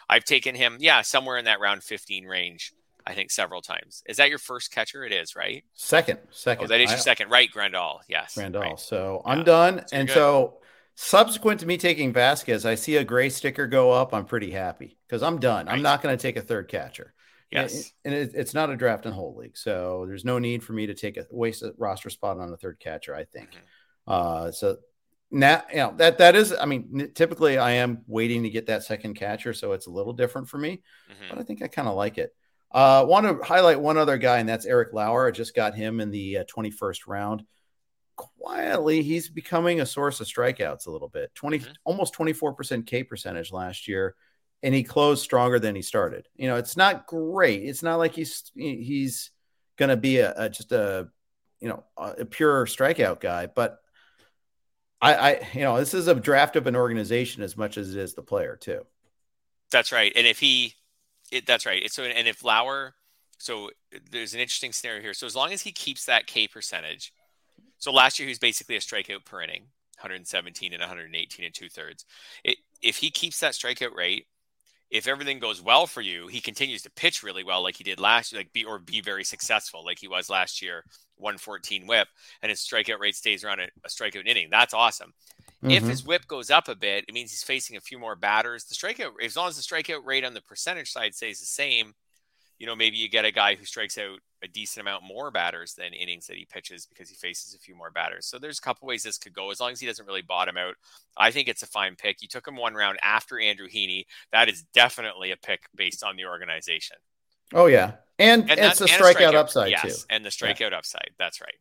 I've taken him, yeah, somewhere in that round 15 range. I think several times. Is that your first catcher? It is, right? Second, second. Oh, that is your I, second, right? Grandal, yes. Grandal. Right. So I'm done. So and good. so subsequent to me taking Vázquez, I see a gray sticker go up. I'm pretty happy because I'm done. Right. I'm not going to take a third catcher. Yes, and it, it's not a draft and hold league, so there's no need for me to take a waste a roster spot on a third catcher. I think. Mm-hmm. Uh, so now you know that that is i mean typically i am waiting to get that second catcher so it's a little different for me mm-hmm. but i think i kind of like it uh want to highlight one other guy and that's eric lauer i just got him in the uh, 21st round quietly he's becoming a source of strikeouts a little bit 20 mm-hmm. almost 24% k percentage last year and he closed stronger than he started you know it's not great it's not like he's he's gonna be a, a just a you know a pure strikeout guy but I, I, you know, this is a draft of an organization as much as it is the player too. That's right. And if he, it, that's right. So, and if Lauer, so there's an interesting scenario here. So as long as he keeps that K percentage, so last year he was basically a strikeout per inning, 117 and 118 and two thirds. If he keeps that strikeout rate, if everything goes well for you, he continues to pitch really well, like he did last year, like be or be very successful, like he was last year, 114 whip, and his strikeout rate stays around a, a strikeout inning. That's awesome. Mm-hmm. If his whip goes up a bit, it means he's facing a few more batters. The strikeout, as long as the strikeout rate on the percentage side stays the same, you know, maybe you get a guy who strikes out a decent amount more batters than innings that he pitches because he faces a few more batters. So there's a couple ways this could go as long as he doesn't really bottom out. I think it's a fine pick. You took him one round after Andrew Heaney. That is definitely a pick based on the organization. Oh yeah, and, and it's a strikeout, strikeout, upside yes, too, and the strikeout yeah. upside. That's right.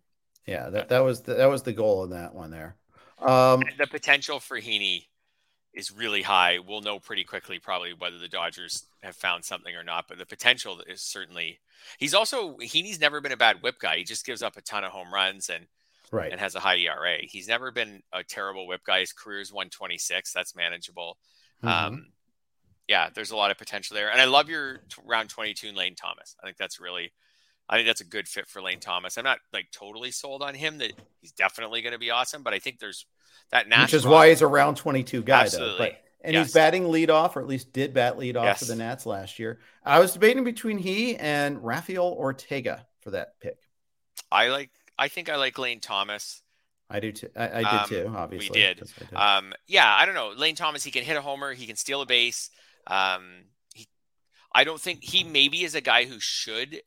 Yeah, that, that was the, that was the goal in that one there. Um, the potential for Heaney is really high. We'll know pretty quickly probably whether the Dodgers have found something or not, but the potential is certainly. He's also Heaney's never been a bad whip guy. He just gives up a ton of home runs and right and has a high ERA. He's never been a terrible whip guy. His career is 126. That's manageable. Mm-hmm. Um, yeah, there's a lot of potential there. And I love your t- round 22 Lane Thomas. I think that's really, I think that's a good fit for Lane Thomas. I'm not like totally sold on him that he's definitely going to be awesome, but I think there's that Nats Which is why he's a round 22 guy, Absolutely. though. But, and yes. he's batting lead off, or at least did bat lead off yes. for the Nats last year. I was debating between he and Rafael Ortega for that pick. I like, I think I like Lane Thomas. I do too. I, I did um, too. Obviously, we did. did. Um, yeah, I don't know. Lane Thomas, he can hit a homer. He can steal a base. Um, he, I don't think he maybe is a guy who should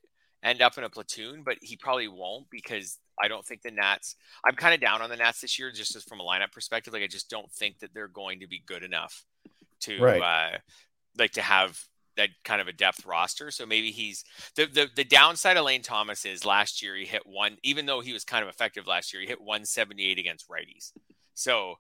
end up in a platoon, but he probably won't because I don't think the Nats. I'm kind of down on the Nats this year, just as from a lineup perspective. Like I just don't think that they're going to be good enough to right. uh, like to have that kind of a depth roster. So maybe he's the, the the downside of Lane Thomas is last year he hit one, even though he was kind of effective last year, he hit 178 against righties. So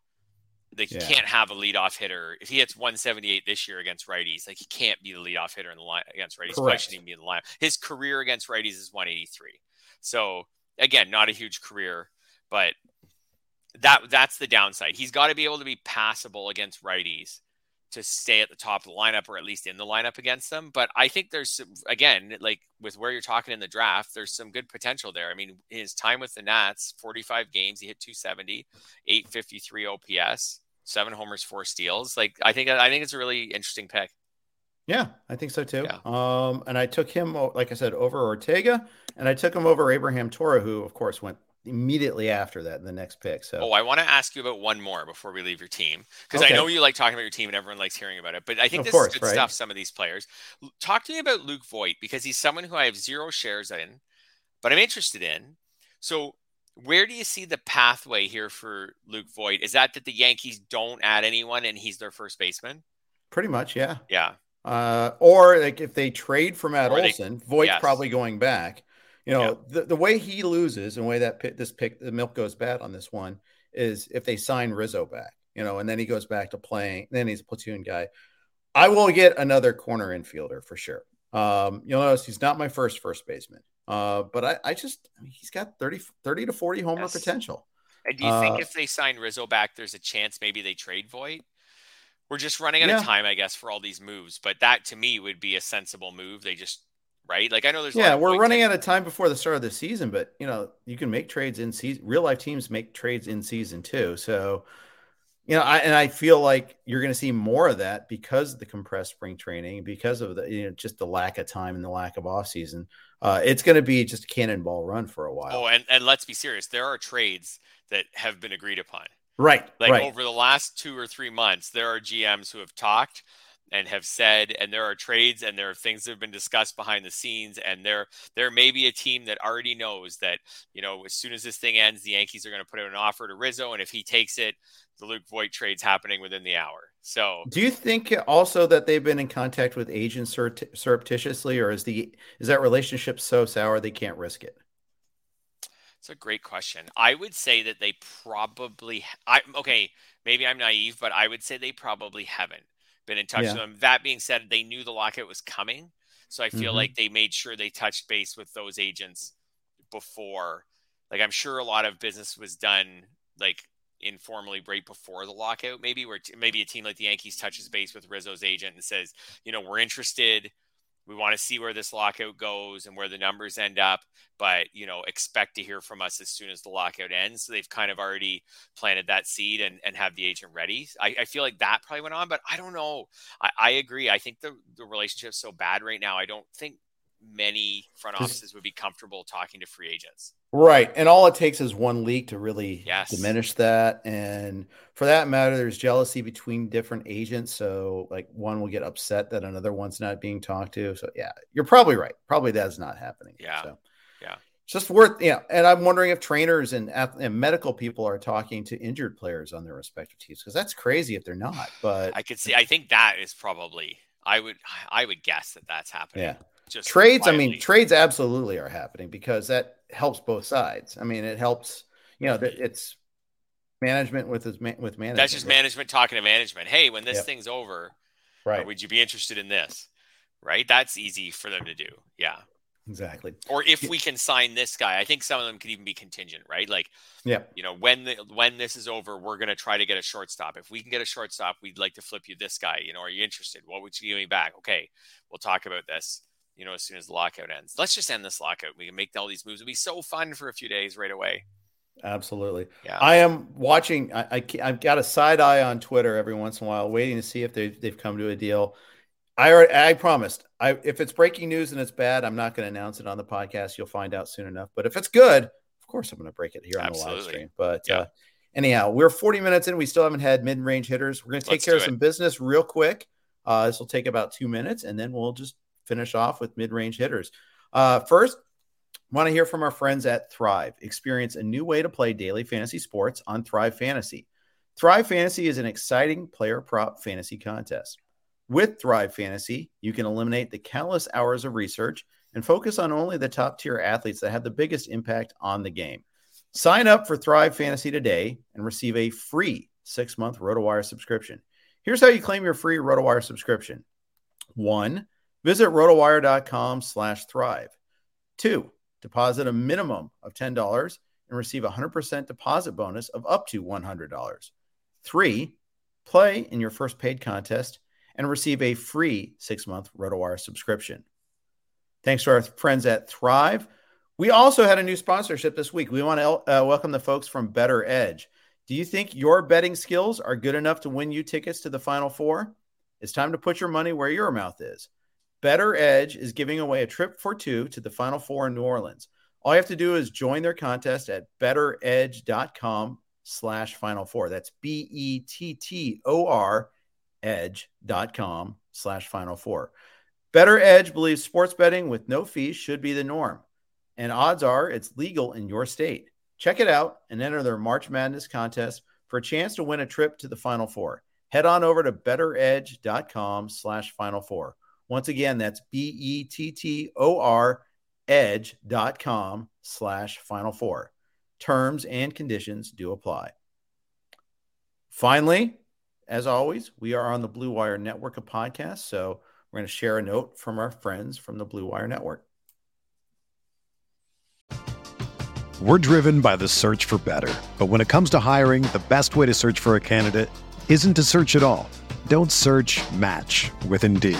like yeah. you can't have a leadoff hitter if he hits 178 this year against righties. Like he can't be the leadoff hitter in the line against righties. Correct. Why should he be in the line? His career against righties is 183. So again, not a huge career, but that that's the downside. He's got to be able to be passable against righties to stay at the top of the lineup or at least in the lineup against them. But I think there's some, again, like with where you're talking in the draft, there's some good potential there. I mean, his time with the Nats, 45 games, he hit 270, 853 OPS, seven homers, four steals. Like I think I think it's a really interesting pick. Yeah, I think so too. Yeah. Um, and I took him, like I said, over Ortega, and I took him over Abraham Toro, who of course went immediately after that, in the next pick. So, oh, I want to ask you about one more before we leave your team because okay. I know you like talking about your team and everyone likes hearing about it. But I think of this course, is good right? stuff. Some of these players. Talk to me about Luke Voit because he's someone who I have zero shares in, but I'm interested in. So, where do you see the pathway here for Luke Voit? Is that that the Yankees don't add anyone and he's their first baseman? Pretty much, yeah. Yeah. Uh, or like if they trade for Matt or Olson, they, Voit's yes. probably going back. You know, yeah. the, the way he loses and the way that this pick, the milk goes bad on this one is if they sign Rizzo back, you know, and then he goes back to playing, then he's a platoon guy. I will get another corner infielder for sure. Um, you'll notice he's not my first first baseman. Uh, but I, I just he's got 30, 30 to 40 homer yes. potential. And do you uh, think if they sign Rizzo back, there's a chance maybe they trade Voit? We're just running out yeah. of time, I guess, for all these moves. But that to me would be a sensible move. They just right? Like I know there's yeah, we're running out of time before the start of the season, but you know you can make trades in season. Real life teams make trades in season too, so you know, I and I feel like you're going to see more of that because of the compressed spring training, because of the you know just the lack of time and the lack of off season. Uh, it's going to be just a cannonball run for a while. Oh, and and let's be serious, there are trades that have been agreed upon. Right. Like right. over the last two or three months, there are GMs who have talked and have said and there are trades and there are things that have been discussed behind the scenes and there there may be a team that already knows that you know as soon as this thing ends the yankees are going to put out an offer to rizzo and if he takes it the luke voit trade's happening within the hour so do you think also that they've been in contact with agents surreptitiously or is the is that relationship so sour they can't risk it it's a great question. I would say that they probably I okay, maybe I'm naive, but I would say they probably haven't been in touch yeah. with them. That being said, they knew the lockout was coming. So I feel mm-hmm. like they made sure they touched base with those agents before. Like I'm sure a lot of business was done like informally right before the lockout, maybe where t- maybe a team like the Yankees touches base with Rizzo's agent and says, you know, we're interested. We want to see where this lockout goes and where the numbers end up but you know expect to hear from us as soon as the lockout ends. So they've kind of already planted that seed and, and have the agent ready. I, I feel like that probably went on but i don't know. I, I agree. I think the, the relationship's so bad right now. I don't think many front offices would be comfortable talking to free agents. Right. And all it takes is one leak to really yes. diminish that. And for that matter, there's jealousy between different agents. So, like, one will get upset that another one's not being talked to. So, yeah, you're probably right. Probably that's not happening. Yeah. So, yeah. It's just worth, yeah. And I'm wondering if trainers and, and medical people are talking to injured players on their respective teams because that's crazy if they're not. But I could see, I think that is probably, I would, I would guess that that's happening. Yeah just trades. I mean, trades absolutely are happening because that helps both sides. I mean, it helps. You know, it's management with his with management. That's just management talking to management. Hey, when this yep. thing's over, right? would you be interested in this? Right. That's easy for them to do. Yeah. Exactly. Or if we can sign this guy, I think some of them could even be contingent, right? Like, yeah, you know, when the when this is over, we're going to try to get a shortstop. If we can get a shortstop, we'd like to flip you this guy. You know, are you interested? What would you give me back? Okay, we'll talk about this you know, as soon as the lockout ends. Let's just end this lockout. We can make all these moves. It'll be so fun for a few days right away. Absolutely. Yeah. I am watching. I, I have got a side eye on Twitter every once in a while, waiting to see if they they've come to a deal. I I promised. I if it's breaking news and it's bad, I'm not going to announce it on the podcast. You'll find out soon enough. But if it's good, of course I'm going to break it here Absolutely. on the live stream. But yeah. uh, anyhow, we're 40 minutes in. We still haven't had mid range hitters. We're going to take Let's care of some business real quick. Uh, this will take about two minutes, and then we'll just finish off with mid range hitters. Uh, first, want to hear from our friends at Thrive. Experience a new way to play daily fantasy sports on Thrive Fantasy. Thrive Fantasy is an exciting player prop fantasy contest. With Thrive Fantasy, you can eliminate the countless hours of research and focus on only the top tier athletes that have the biggest impact on the game. Sign up for Thrive Fantasy today and receive a free six month RotoWire subscription. Here's how you claim your free RotoWire subscription. One, Visit rotowire.com slash thrive. Two, deposit a minimum of $10 and receive a 100% deposit bonus of up to $100. Three, play in your first paid contest and receive a free six month RotoWire subscription. Thanks to our friends at Thrive. We also had a new sponsorship this week. We want to uh, welcome the folks from BettorEdge. Do you think your betting skills are good enough to win you tickets to the Final Four? It's time to put your money where your mouth is. BettorEdge is giving away a trip for two to the Final Four in New Orleans. All you have to do is join their contest at bettoredge.com slash final four. That's B E T T O R edge.com slash final four. BettorEdge believes sports betting with no fees should be the norm. And odds are it's legal in your state. Check it out and enter their March Madness contest for a chance to win a trip to the Final Four. Head on over to bettoredge.com slash final four. Once again, that's B-E-T-T-O-R edge.com slash final four. Terms and conditions do apply. Finally, as always, we are on the Blue Wire network of podcasts. So we're going to share a note from our friends from the Blue Wire network. We're driven by the search for better. But when it comes to hiring, the best way to search for a candidate isn't to search at all. Don't search match with Indeed.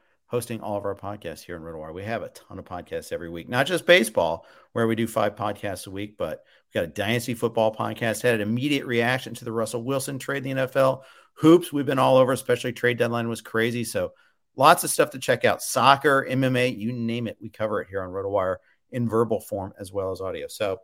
hosting all of our podcasts here in RotoWire. We have a ton of podcasts every week, not just baseball, where we do five podcasts a week, but we've got a dynasty football podcast, had an immediate reaction to the Russell Wilson trade in the NFL. Hoops, we've been all over, especially trade deadline was crazy. So lots of stuff to check out. Soccer, MMA, you name it. We cover it here on RotoWire in verbal form as well as audio. So,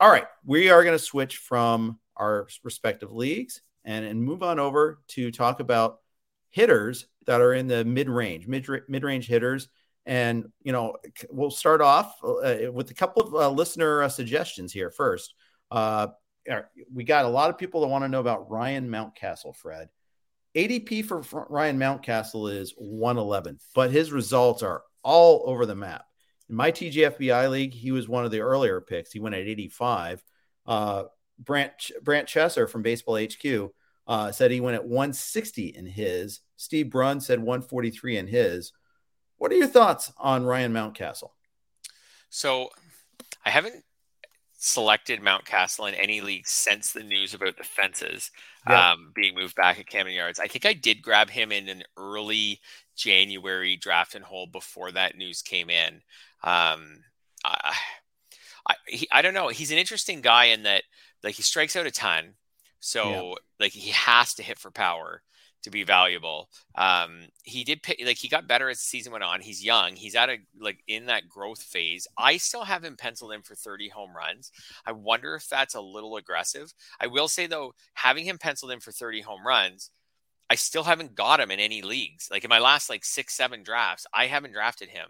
all right, we are going to switch from our respective leagues and, and move on over to talk about hitters that are in the mid range, mid range hitters. And you know, we'll start off uh, with a couple of uh, listener uh, suggestions here. First, uh, we got a lot of people that want to know about Ryan Mountcastle. Fred, ADP for Ryan Mountcastle is 111, but his results are all over the map. In my TGFBI league, he was one of the earlier picks. He went at 85. Uh, Brant Brant Chesser from Baseball HQ uh, said he went at 160 in his. Steve Brunn said 143 in his. What are your thoughts on Ryan Mountcastle? So I haven't selected Mountcastle in any league since the news about the fences yeah. um, being moved back at Camden Yards. I think I did grab him in an early January draft and hold before that news came in. Um, I, I, he, I don't know. He's an interesting guy in that like he strikes out a ton. So yeah. like he has to hit for power to be valuable. Um, he did pick, like he got better as the season went on. He's young. He's at a like in that growth phase. I still have him penciled in for 30 home runs. I wonder if that's a little aggressive. I will say though, having him penciled in for 30 home runs, I still haven't got him in any leagues. Like in my last like six, seven drafts, I haven't drafted him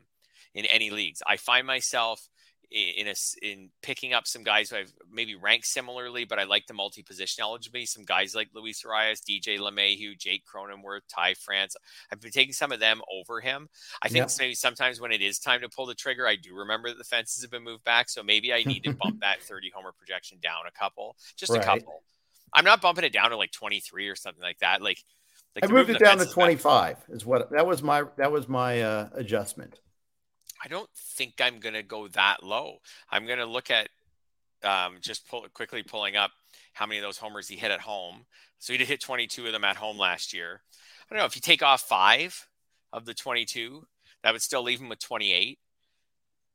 in any leagues. I find myself in a in picking up some guys who I've maybe ranked similarly, but I like the multi position eligibility. Some guys like Luis Arraez, DJ LeMahieu, Jake Cronenworth, Ty France. I've been taking some of them over him. I think yep. maybe sometimes when it is time to pull the trigger, I do remember that the fences have been moved back, so maybe I need to bump that 30 homer projection down a couple, just right. a couple. I'm not bumping it down to like 23 or something like that. Like, like I moved it down to 25 back. is what that was my that was my uh, adjustment. I don't think I'm going to go that low. I'm going to look at um, just pull, quickly pulling up how many of those homers he hit at home. So he did hit 22 of them at home last year. I don't know if you take off five of the 22, that would still leave him with 28.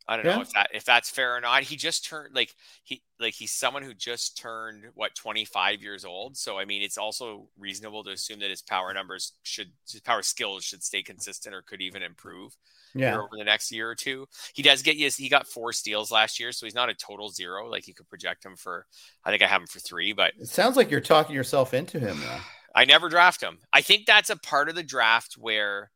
I don't yeah. know if that if that's fair or not. He just turned like he like he's someone who just turned what 25 years old. So I mean, it's also reasonable to assume that his power numbers should his power skills should stay consistent or could even improve. Yeah. over the next year or two. He does get yes, he got four steals last year, so he's not a total zero. Like you could project him for I think I have him for three, but it sounds like you're talking yourself into him though. I never draft him. I think that's a part of the draft where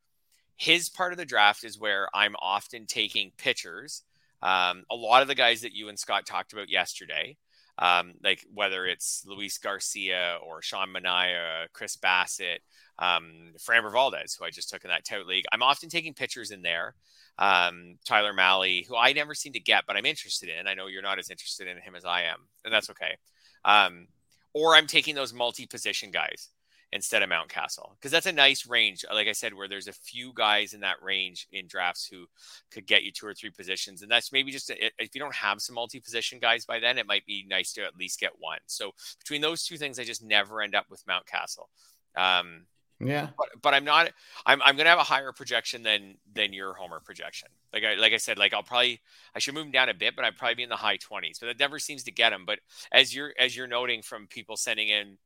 his part of the draft is where I'm often taking pitchers. Um, a lot of the guys that you and Scott talked about yesterday, um, like whether it's Luis Garcia or Sean Manaea, Chris Bassitt, um, Framber Valdez, who I just took in that tout league. I'm often taking pitchers in there. Um, Tyler Mahle, who I never seem to get, but I'm interested in. I know you're not as interested in him as I am, and that's okay. Um, or I'm taking those multi-position guys instead of Mountcastle because that's a nice range. Like I said, where there's a few guys in that range in drafts who could get you two or three positions, and that's maybe just a, if you don't have some multi-position guys by then, it might be nice to at least get one. So between those two things, I just never end up with Mountcastle. Um, yeah, but, but I'm not. I'm I'm gonna have a higher projection than than your homer projection. Like I like I said, like I'll probably I should move him down a bit, but I'd probably be in the high 20s. But that never seems to get him. But as you're as you're noting from people sending in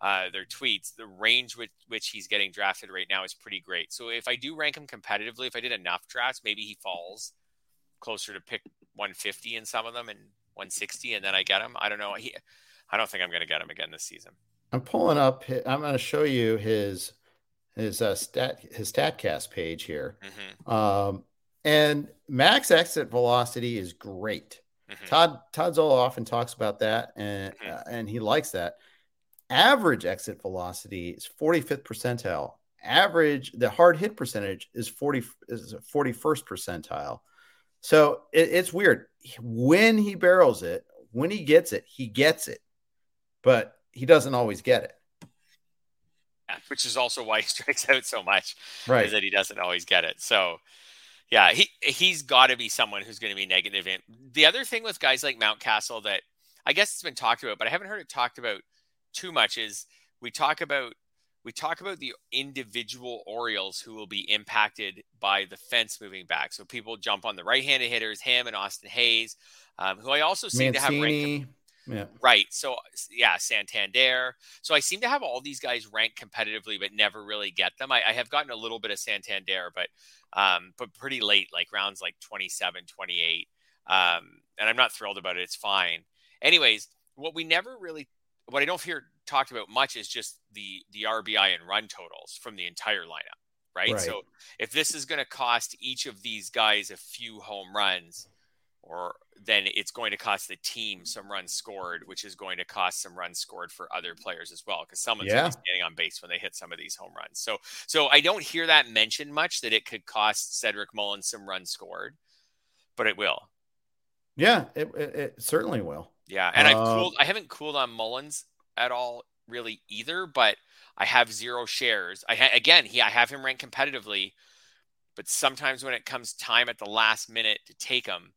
uh, their tweets, the range with which he's getting drafted right now is pretty great. So if I do rank him competitively, if I did enough drafts, maybe he falls closer to pick 150 in some of them and 160, and then I get him. I don't know. He, I don't think I'm going to get him again this season. I'm pulling up. I'm going to show you his his uh, stat his statcast page here. Mm-hmm. Um, and max exit velocity is great. Mm-hmm. Todd Todd Zola often talks about that, and mm-hmm. uh, and he likes that. Average exit velocity is 45th percentile. Average the hard hit percentage is 40 is 41st percentile. So it, it's weird when he barrels it, when he gets it, he gets it, but he doesn't always get it which is also why he strikes out so much. Right. Is that he doesn't always get it. So yeah, he he's got to be someone who's going to be negative. In the other thing with guys like Mountcastle that I guess it's been talked about, but I haven't heard it talked about too much is we talk about we talk about the individual Orioles who will be impacted by the fence moving back. So people jump on the right-handed hitters, him and Austin Hays, um, who I also seem Mancini. to have ranked. Yeah. Right. So yeah, Santander. So I seem to have all these guys ranked competitively, but never really get them. I, I have gotten a little bit of Santander, but um, but pretty late, like rounds like 27, 28. Um, and I'm not thrilled about it. It's fine. Anyways, what we never really what I don't hear talked about much is just the the RBI and run totals from the entire lineup. Right? right. So if this is going to cost each of these guys a few home runs, or then it's going to cost the team some runs scored, which is going to cost some runs scored for other players as well, because someone's yeah. standing on base when they hit some of these home runs. So, so I don't hear that mentioned much that it could cost Cedric Mullins some runs scored, but it will. Yeah, it, it, it certainly will. Yeah, and uh, I've cooled. I haven't cooled on Mullins at all, really either. But I have zero shares. I ha- again, he I have him ranked competitively, but sometimes when it comes time at the last minute to take him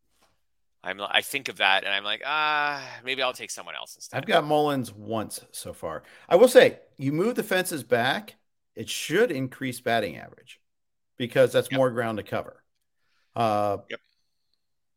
I'm I think of that and I'm like, ah, maybe I'll take someone else instead. I've got Mullins once so far. I will say, you move the fences back, it should increase batting average because that's yep. more ground to cover. Uh, yep.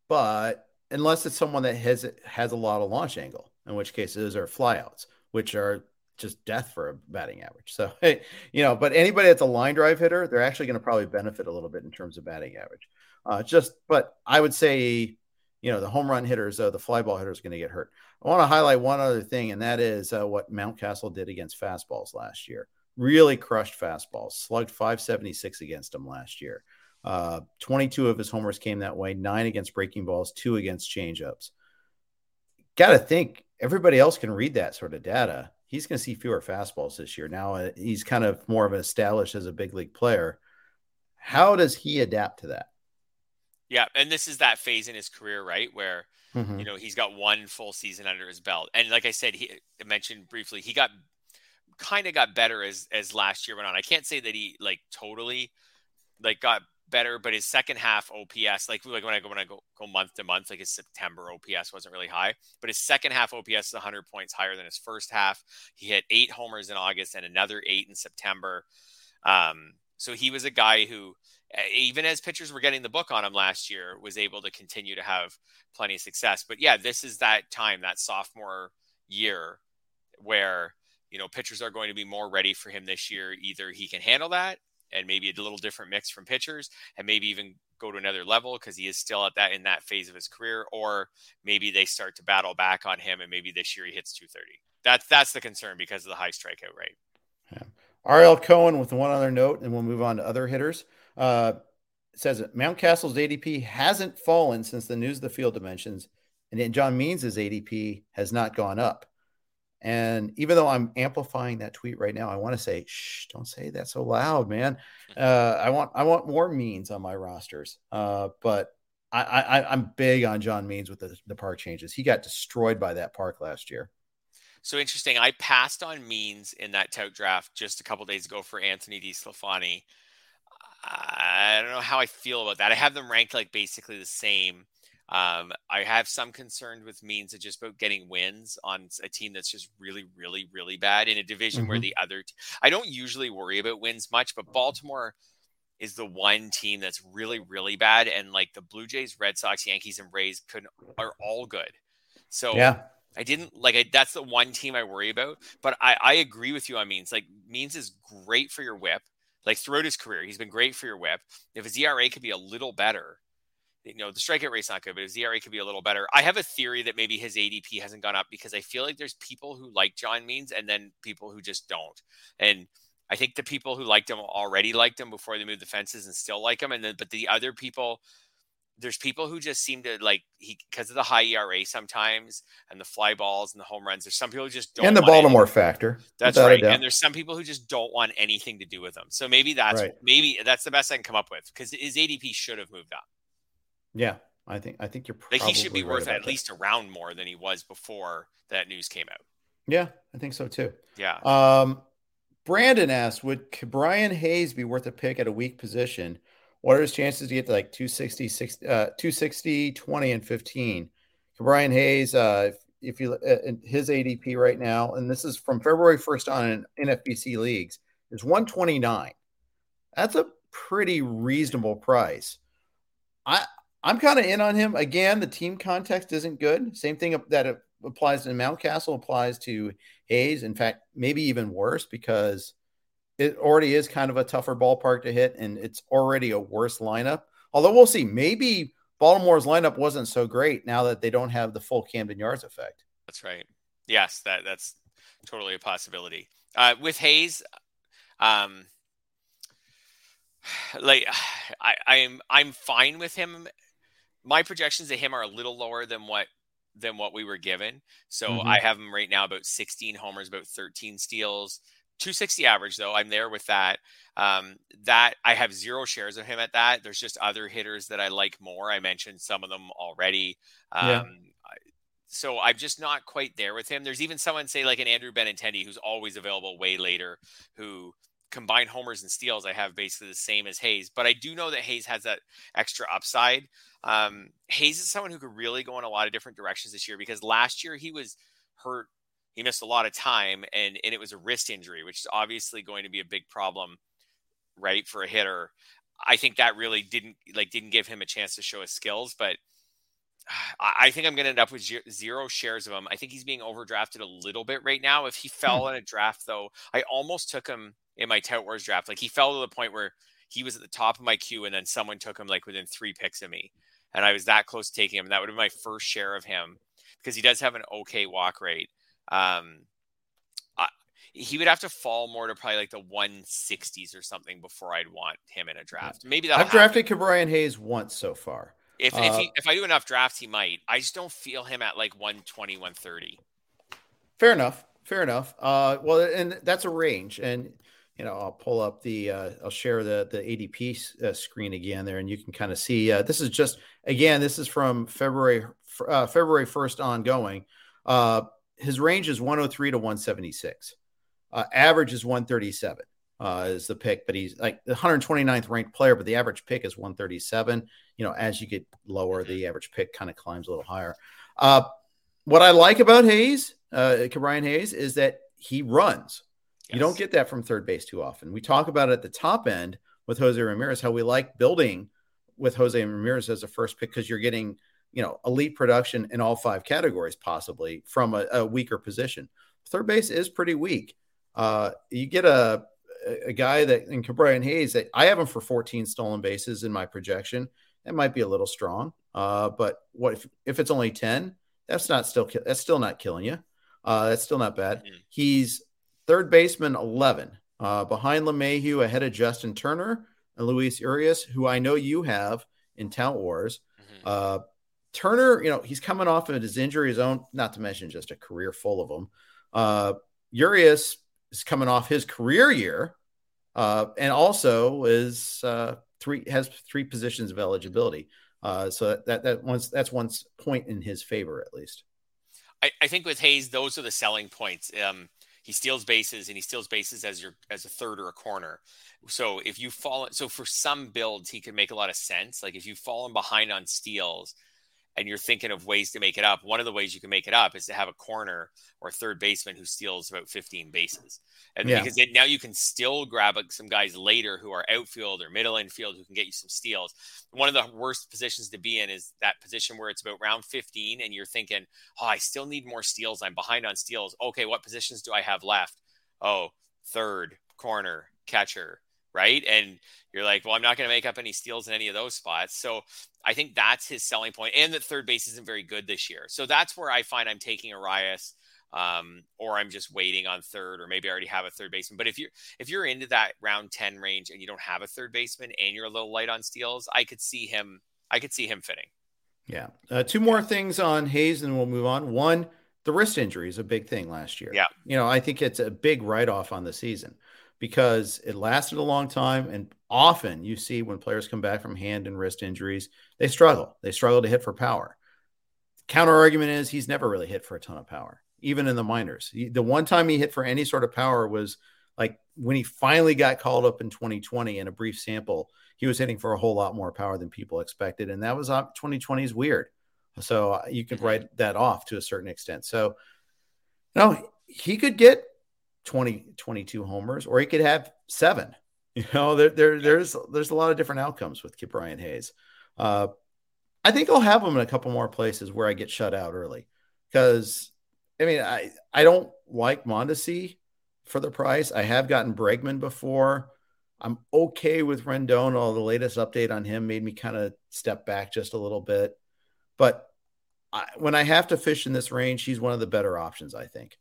But unless it's someone that has has a lot of launch angle, in which case those are flyouts, which are just death for a batting average. So, hey, you know, but anybody that's a line drive hitter, they're actually going to probably benefit a little bit in terms of batting average. Uh, just, but I would say you know the home run hitters, uh, the fly ball hitters, going to get hurt. I want to highlight one other thing, and that is uh, what Mountcastle did against fastballs last year. Really crushed fastballs, slugged 576 against them last year. Uh, 22 of his homers came that way, nine against breaking balls, two against changeups. Got to think everybody else can read that sort of data. He's going to see fewer fastballs this year. Now uh, he's kind of more of an established as a big league player. How does he adapt to that? Yeah, and this is that phase in his career, right, where Mhm. you know he's got one full season under his belt, and like I said, he I mentioned briefly, he got kind of got better as as last year went on. I can't say that he like totally like got better, but his second half OPS, like like when I go when I go, go month to month, like his September OPS wasn't really high, but his second half OPS is 100 points higher than his first half. He hit eight homers in August and another eight in September. Um, so he was a guy who, even as pitchers were getting the book on him last year, was able to continue to have plenty of success. But yeah, this is that time, that sophomore year, where you know pitchers are going to be more ready for him this year. Either he can handle that, and maybe a little different mix from pitchers, and maybe even go to another level because he is still at that in that phase of his career, or maybe they start to battle back on him, and maybe this year he hits 230. That's that's the concern because of the high strikeout rate. RL Cohen with one other note, and we'll move on to other hitters. Uh, says that Mountcastle's ADP hasn't fallen since the news of the field dimensions, and then John Means' ADP has not gone up. And even though I'm amplifying that tweet right now, I want to say, shh, don't say that so loud, man. Uh, I want I want more means on my rosters. Uh, but I, I I'm big on John Means with the, the park changes. He got destroyed by that park last year. So interesting. I passed on Means in that tout draft just a couple days ago for Anthony DeSclafani. I don't know how I feel about that. I have them ranked like basically the same. Um, I have some concern with Means of just about getting wins on a team that's just really, really, really bad in a division where Mhm. the other. T- I don't usually worry about wins much, but Baltimore is the one team that's really, really bad, and like the Blue Jays, Red Sox, Yankees, and Rays could are all good. So Yeah. I didn't like I, that's the one team I worry about. But I, I agree with you on Means. Like Means is great for your whip. Like throughout his career, he's been great for your whip. If his ERA could be a little better, you know, the strikeout rate's not good, but his ERA could be a little better. I have a theory that maybe his ADP hasn't gone up because I feel like there's people who like John Means and then people who just don't. And I think the people who liked him already liked him before they moved the fences and still like him. And then, but the other people, there's people who just seem to like he because of the high ERA sometimes and the fly balls and the home runs. There's some people who just don't. and the Baltimore factor. that's right. And there's some people who just don't want anything to do with him. So maybe that's Right. maybe that's the best I can come up with because his ADP should have moved up. Yeah, I think I think you're Like he should be right worth at that. least a round more than he was before that news came out. Yeah, I think so too. Yeah. Um, Brandon asked, would Brian Hayes be worth a pick at a weak position? What are his chances to get to like 260, 60, uh, 260, 20, and 15? Brian Hayes, uh, if, if you uh, his ADP right now, and this is from February 1st on in NFBC leagues, is 129. That's a pretty reasonable price. I I'm kind of in on him. Again, the team context isn't good. Same thing that applies to Mountcastle applies to Hayes. In fact, maybe even worse because it already is kind of a tougher ballpark to hit, and it's already a worse lineup. Although we'll see, maybe Baltimore's lineup wasn't so great now that they don't have the full Camden Yards effect. That's right. Yes, that that's totally a possibility. Uh, with Hayes, um, like I, I'm I'm fine with him. My projections of him are a little lower than what than what we were given. So Mhm. I have him right now about 16 homers, about 13 steals, 260 average though. I'm there with that. Um, that I have zero shares of him at that. There's just other hitters that I like more. I mentioned some of them already. Um, Yeah. So I'm just not quite there with him. There's even someone say like an Andrew Benintendi who's always available way later, who combined homers and steals. I have basically the same as Hayes, but I do know that Hayes has that extra upside. Um, Hayes is someone who could really go in a lot of different directions this year because last year he was hurt. He missed a lot of time and, and it was a wrist injury, which is obviously going to be a big problem, right? For a hitter. I think that really didn't like, didn't give him a chance to show his skills, but I think I'm going to end up with zero shares of him. I think he's being overdrafted a little bit right now. If he hmm. fell in a draft, though, I almost took him in my Tout Wars draft. Like he fell to the point where he was at the top of my queue, and then someone took him like within three picks of me, and I was that close to taking him. And that would have been my first share of him because he does have an okay walk rate. Um, I, he would have to fall more to probably like the 160s or something before I'd want him in a draft. Maybe that I've drafted Ke'Bryan Hayes once so far. If if, Uh, he, if I do enough drafts, he might. I just don't feel him at like 120, 130. Fair enough. Fair enough. Uh, well, and that's a range, and you know, I'll pull up the, uh, I'll share the the ADP uh, screen again there, and you can kind of see. Uh, this is just again, this is from February uh, February first ongoing. Uh, his range is 103 to 176. Uh, average is 137 uh, is the pick, but he's like the 129th ranked player, but the average pick is 137. You know, as you get lower, the average pick kind of climbs a little higher. Uh, what I like about Hayes, uh, Brian Hayes, is that he runs. You don't get that from third base too often. We talk about it at the top end with Jose Ramirez, how we like building with Jose Ramirez as a first pick because you're getting, you know, elite production in all five categories, possibly from a, a weaker position. Third base is pretty weak. Uh, you get a a guy that in Brian Hayes that I have him for 14 stolen bases in my projection. That might be a little strong. Uh, but what if, if it's only 10? That's not still that's still not killing you. Uh, that's still not bad. Mhm. He's third baseman 11, uh, behind LeMahieu, ahead of Justin Turner and Luis Urias, who I know you have in Tout Wars. Mhm. Turner, you know, he's coming off of his injury, his own, not to mention just a career full of them. Uh, Urias is coming off his career year, uh, and also is uh, three has three positions of eligibility. Uh, so that that one's that's one point in his favor at least. I, I think with Hayes, those are the selling points. Um, he steals bases and he steals bases as your as a third or a corner. So if you fall, so for some builds, he can make a lot of sense. Like if you've fallen behind on steals and you're thinking of ways to make it up, one of the ways you can make it up is to have a corner or third baseman who steals about 15 bases. And Yeah. because then now you can still grab some guys later who are outfield or middle infield who can get you some steals. One of the worst positions to be in is that position where it's about round 15 and you're thinking, oh, I still need more steals. I'm behind on steals. Okay, what positions do I have left? Oh, third, corner, catcher, right? And you're like, well, I'm not going to make up any steals in any of those spots. So I think that's his selling point, and that third base isn't very good this year. So that's where I find I'm taking Urias, um, or I'm just waiting on third, or maybe I already have a third baseman. But if you're if you're into that round 10 range and you don't have a third baseman and you're a little light on steals, I could see him. I could see him fitting. Yeah. Uh, two more things on Hayes, and we'll move on. One, the wrist injury is a big thing last year. Yeah. You know, I think it's a big write off on the season because it lasted a long time. And often you see when players come back from hand and wrist injuries, they struggle. They struggle to hit for power. Counter argument is he's never really hit for a ton of power, even in the minors. He- the one time he hit for any sort of power was like when he finally got called up in 2020 in a brief sample, he was hitting for a whole lot more power than people expected. And that was uh, 2020 is weird. So uh, you can Mhm. write that off to a certain extent. So, no, he could get 20, 22 homers, or he could have seven. You know, there, there there's there's a lot of different outcomes with Ke'Bryan Hayes. Uh, I think I'll have him in a couple more places where I get shut out early because I mean I I don't like Mondesi for the price. I have gotten Bregman before. I'm okay with Rendon. All the latest update on him made me kind of step back just a little bit. But I, when I have to fish in this range, he's one of the better options, I think.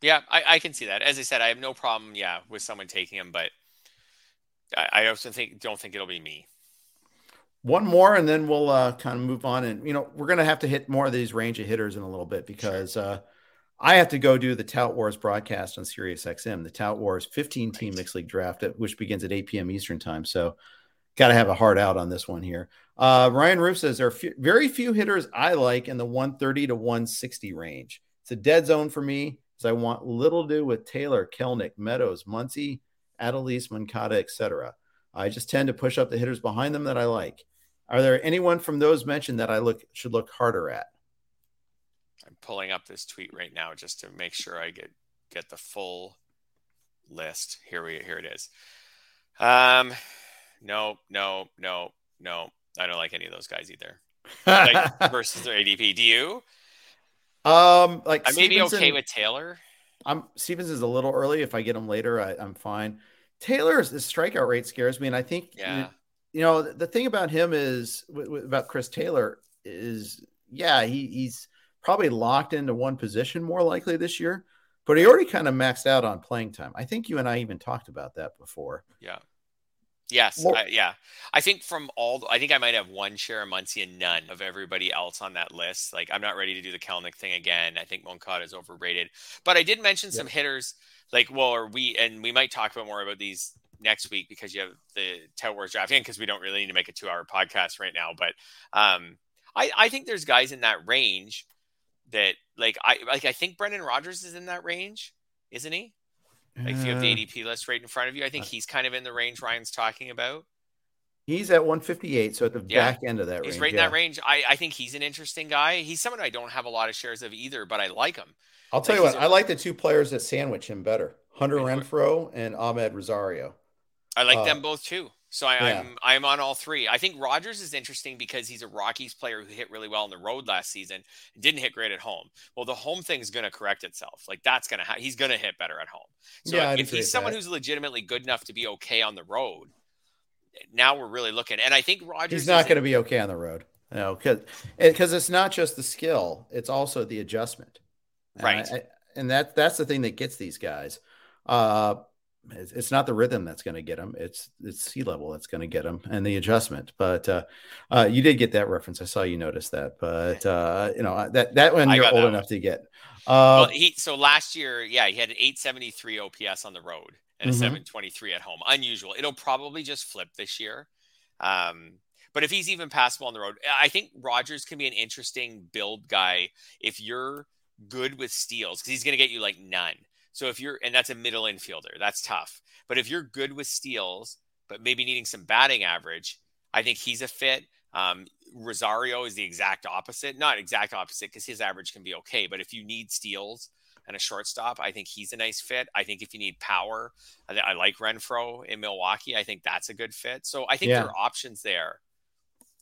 Yeah, I, I can see that. As I said, I have no problem, yeah, with someone taking him, but I, I also think don't think it'll be me. One more, and then we'll uh, kind of move on. And you know, we're gonna have to hit more of these range of hitters in a little bit because uh, I have to go do the Tout Wars broadcast on Sirius XM, the Tout Wars 15 team Right. mixed league draft, which begins at 8 p.m. Eastern time. So, got to have a hard out on this one here. Uh, Ryan Roof says there are few, very few hitters I like in the 130 to 160 range. It's a dead zone for me I want little to do with Taylor, Kelenic, Meadows, Muncy, Adelise, Moncada, etc. I just tend to push up the hitters behind them that I like. Are there anyone from those mentioned that I look should look harder at? I'm pulling up this tweet right now just to make sure I get get the full list. Here we here it is. Um, no, no, no, no. I don't like any of those guys either. Like versus their ADP. Do you? Um, like I may be okay with Taylor. I'm Stevens is a little early. If I get him later, I, I'm fine. Taylor's the strikeout rate scares me, and I think Yeah. you know the, the thing about him is w- w- about Chris Taylor is yeah he he's probably locked into one position more likely this year, but he already kind of maxed out on playing time. I think you and I even talked about that before. Yeah. Yes. I, yeah. I think from all, I think I might have one share of Muncy and none of everybody else on that list. Like, I'm not ready to do the Kelenic thing again. I think Moncada is overrated. But I did mention some hitters, like, well, or we, and we might talk about more about these next week because you have the Tout Wars draft in because we don't really need to make a two hour podcast right now. But um, I, I think there's guys in that range that, like, I, like, I think Brendan Rodgers is in that range, isn't he? Like if you have the Uh, ADP list right in front of you, I think he's kind of in the range Ryan's talking about. He's at 158, so at the Yeah. back end of that He's range. right in yeah. that range. I, I think he's an interesting guy. He's someone I don't have a lot of shares of either, but I like him. I'll tell Like, you what, a- I like the two players that sandwich him better Hunter Renfroe and Amed Rosario. I like Uh, them both too. So I, yeah. I'm I'm on all three. I think Rodgers is interesting because he's a Rockies player who hit really well on the road last season and didn't hit great at home. Well, the home thing's going to correct itself. Like that's going to ha- he's going to hit better at home. So Yeah, I'd if he's someone that. who's legitimately good enough to be okay on the road, now we're really looking. And I think Rodgers He's not going to be okay on the road. No, because because it's not just the skill; it's also the adjustment. Right. I- I- and that that's the thing that gets these guys. Uh, it's, it's not the rhythm that's going to get them; it's it's sea level that's going to get them, and the adjustment. But uh, uh, you did get that reference. I saw you notice that. But uh, you know that that one you're old that enough to get. Uh, well, he so last year, yeah, he had an 873 OPS on the road and a Mhm. 723 at home. Unusual. It'll probably just flip this year. Um, but if he's even passable on the road, I think Rodgers can be an interesting build guy if you're good with steals because he's going to get you like none. So if you're, and that's a middle infielder, that's tough. But if you're good with steals, but maybe needing some batting average, I think he's a fit. Um, Rosario is the exact opposite, not exact opposite because his average can be okay. But if you need steals and a shortstop, I think he's a nice fit. I think if you need power, I, I like Renfroe in Milwaukee. I think that's a good fit. So I think Yeah. there are options there.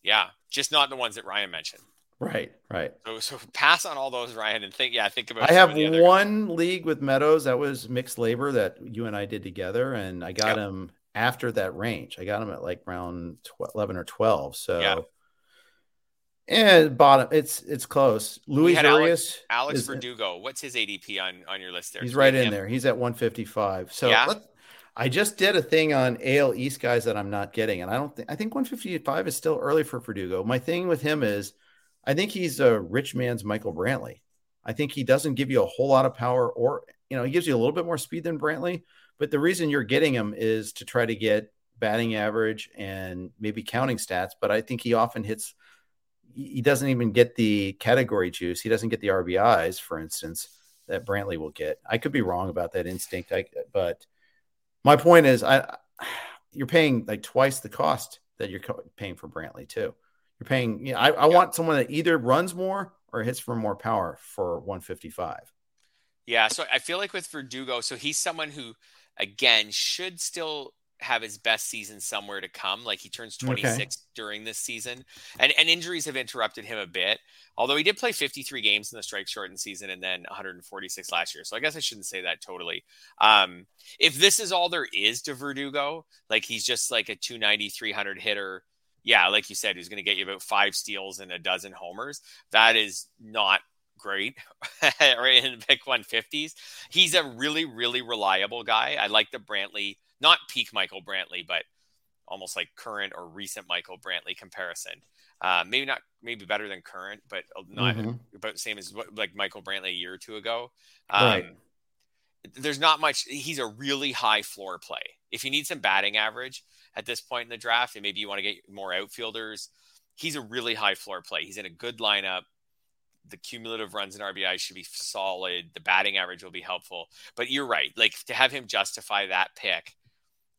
Yeah, just not the ones that Ryan mentioned. Right, right. So, so pass on all those, Ryan, and think. Yeah, think about. I have other guys. one league with Meadows that was mixed labor that you and I did together, and I got Yep. him after that range. I got him at like round tw- eleven or twelve. So, Yeah. and bottom, it's it's close. Luis had Alex- Alex is- Verdugo. What's his ADP on on your list there? he's right in him? there. He's at one fifty five. So, Yeah. I just did a thing on AL East guys that I'm not getting, and I don't think I think one fifty five is still early for Verdugo. My thing with him is, I think he's a rich man's Michael Brantley. I think he doesn't give you a whole lot of power, or you know, he gives you a little bit more speed than Brantley. But the reason you're getting him is to try to get batting average and maybe counting stats. But I think he often hits. He doesn't even get the category juice. He doesn't get the RBIs, for instance, that Brantley will get. I could be wrong about that instinct, I, but my point is, I you're paying like twice the cost that you're paying for Brantley too. You're paying. You know, I, I want someone that either runs more or hits for more power for 155. Yeah, so I feel like with Verdugo, so he's someone who, again, should still have his best season somewhere to come. Like he turns Okay. 26 during this season, and and injuries have interrupted him a bit. Although he did play 53 games in the strike shortened season and then 146 last year, so I guess I shouldn't say that totally. Um, if this is all there is to Verdugo, like he's just like a 290, 300 hitter. Yeah, like you said, who's going to get you about five steals and a dozen homers. That is not great right in the pick 150s. He's a really, really reliable guy. I like the Brantley, not peak Michael Brantley, but almost like current or recent Michael Brantley comparison. Uh, maybe not, maybe better than current, but not Mhm. about the same as what, like Michael Brantley a year or two ago. Um, Right. There's not much. He's a really high floor play. If you need some batting average at this point in the draft, and maybe you want to get more outfielders, he's a really high floor play. He's in a good lineup the cumulative runs and RBI should be solid. The batting average will be helpful. But you're right. Like to have him justify that pick,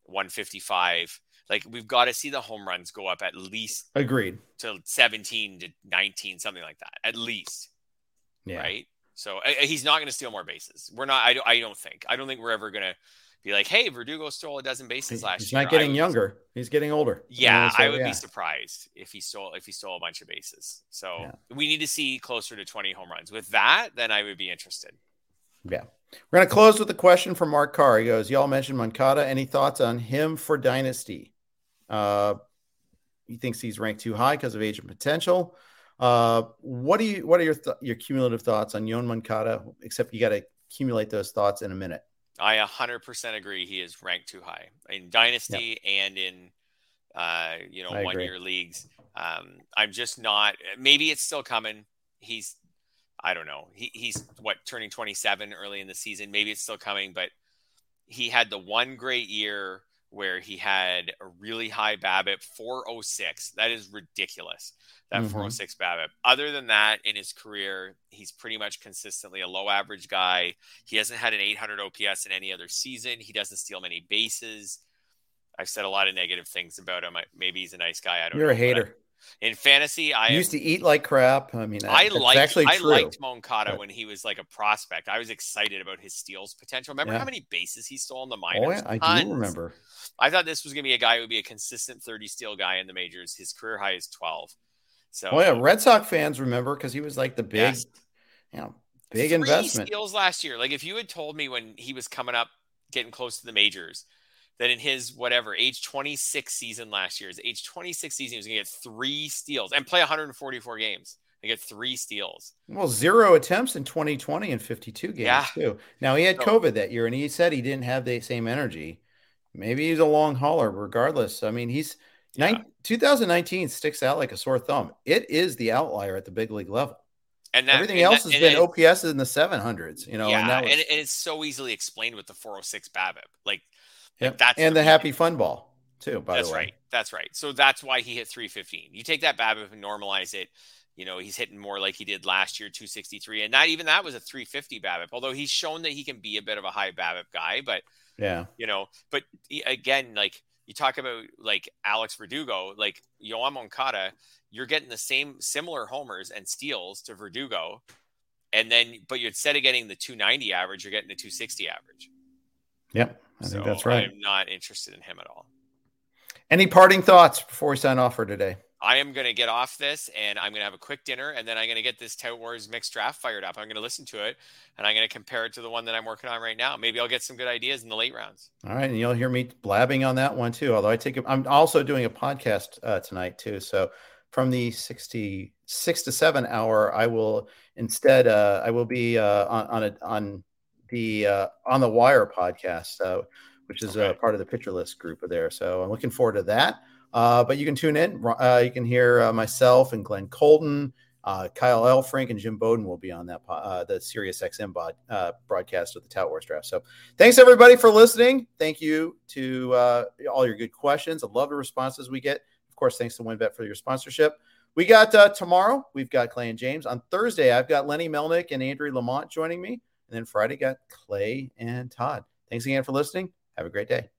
155, like we've got to see the home runs go up at least Agreed. to 17 to 19, something like that, at least. Yeah. Right. So uh, he's not going to steal more bases. We're not, I don't, I don't think, I don't think we're ever going to be like, hey, Verdugo stole a dozen bases last He's year. He's not getting would- younger. He's getting older. yeah, so, I would yeah. be surprised if he stole if he stole a bunch of bases. So Yeah. we need to see closer to 20 home runs. With that, then I would be interested. Yeah. We're going to close with a question from Mark Carr. He goes, Y'all mentioned Moncada. Any thoughts on him for Dynasty? Uh, he thinks he's ranked too high because of age and potential. Uh, what do you? What are your th- your cumulative thoughts on Yoan Moncada? Except you got to accumulate those thoughts in a minute. I 100% agree. He is ranked too high in dynasty and in, uh, you know, one year leagues. Um, I'm just not. Maybe it's still coming. He's, I don't know. He, he's what turning 27 early in the season. Maybe it's still coming, but he had the one great year where he had a really high BABIP, 406. That is ridiculous. That Mhm. 406 BABIP. Other than that, in his career, he's pretty much consistently a low average guy. He hasn't had an 800 OPS in any other season. He doesn't steal many bases. I've said a lot of negative things about him. I, maybe he's a nice guy. I don't You're know. a hater. I- in fantasy, I He am- used to eat like crap. I mean, I that's liked actually I true. liked Moncada when he was like a prospect. I was excited about his steals potential. Remember Yeah. how many bases he stole in the Oh, minors? yeah, I Tons. do remember. I thought this was going to be a guy who would be a consistent 30 steal guy in the majors. His career high is 12. So Oh yeah, Red Sox fans remember because he was like the big, yes. you know, big Three investment. steals last year. Like if you had told me when he was coming up, getting close to the majors, that in his whatever age 26 season last year, his age 26 season, he was going to get three steals and play 144 games. They get three steals. Well, zero attempts in 2020 and 52 games Yeah. too. Now he had COVID that year, and he said he didn't have the same energy. Maybe he's a long hauler, regardless. I mean, he's Yeah. nine, 2019 sticks out like a sore thumb. It is the outlier at the big league level. And that, Everything and else that- has been it- OPS in the 700s, you know, yeah, and was and, and it's so easily explained with the 406 BABIP. Like, Yep. like that's and the reason. happy fun ball too. By That's the way, right. That's right. So that's why he hit 315. You take that BABIP and normalize it. You know, he's hitting more like he did last year, 263, and not even that was a 350 BABIP. Although he's shown that he can be a bit of a high BABIP guy, but yeah, you know, but he- again, like you talk about like Alex Verdugo, like Yoan Moncada, you're getting the same similar homers and steals to Verdugo, and then but you're, instead of getting the 290 average, you're getting the 260 average. yep, I so think that's right. I'm not interested in him at all. Any parting thoughts before we sign off for today? I am going to get off this and I'm going to have a quick dinner and then I'm going to get this Tout Wars mixed draft fired up. I'm going to listen to it and I'm going to compare it to the one that I'm working on right now. Maybe I'll get some good ideas in the late rounds. All right, and you'll hear me blabbing on that one too. Although I take, I'm also doing a podcast uh, tonight too. So from the sixty six to seven hour, I will instead, uh, I will be uh, on on, a, on the uh, on the Wire podcast, uh, which is Okay. part of the Pitcher List group there. So I'm looking forward to that. Uh, but you can tune in. Uh, you can hear uh, myself and Glenn Colton. Uh, Kyle Elfrink and Jim Bowden will be on that po- uh, the Sirius XM bod, uh, broadcast of the Tout Wars draft. So thanks everybody for listening. Thank you to uh, all your good questions. I love the responses we get. Of course, thanks to WynnBET for your sponsorship. We got uh, tomorrow. We've got Clay and James. On Thursday, I've got Lenny Melnick and Andrew Lamont joining me, and then Friday got Clay and Todd. Thanks again for listening. Have a great day.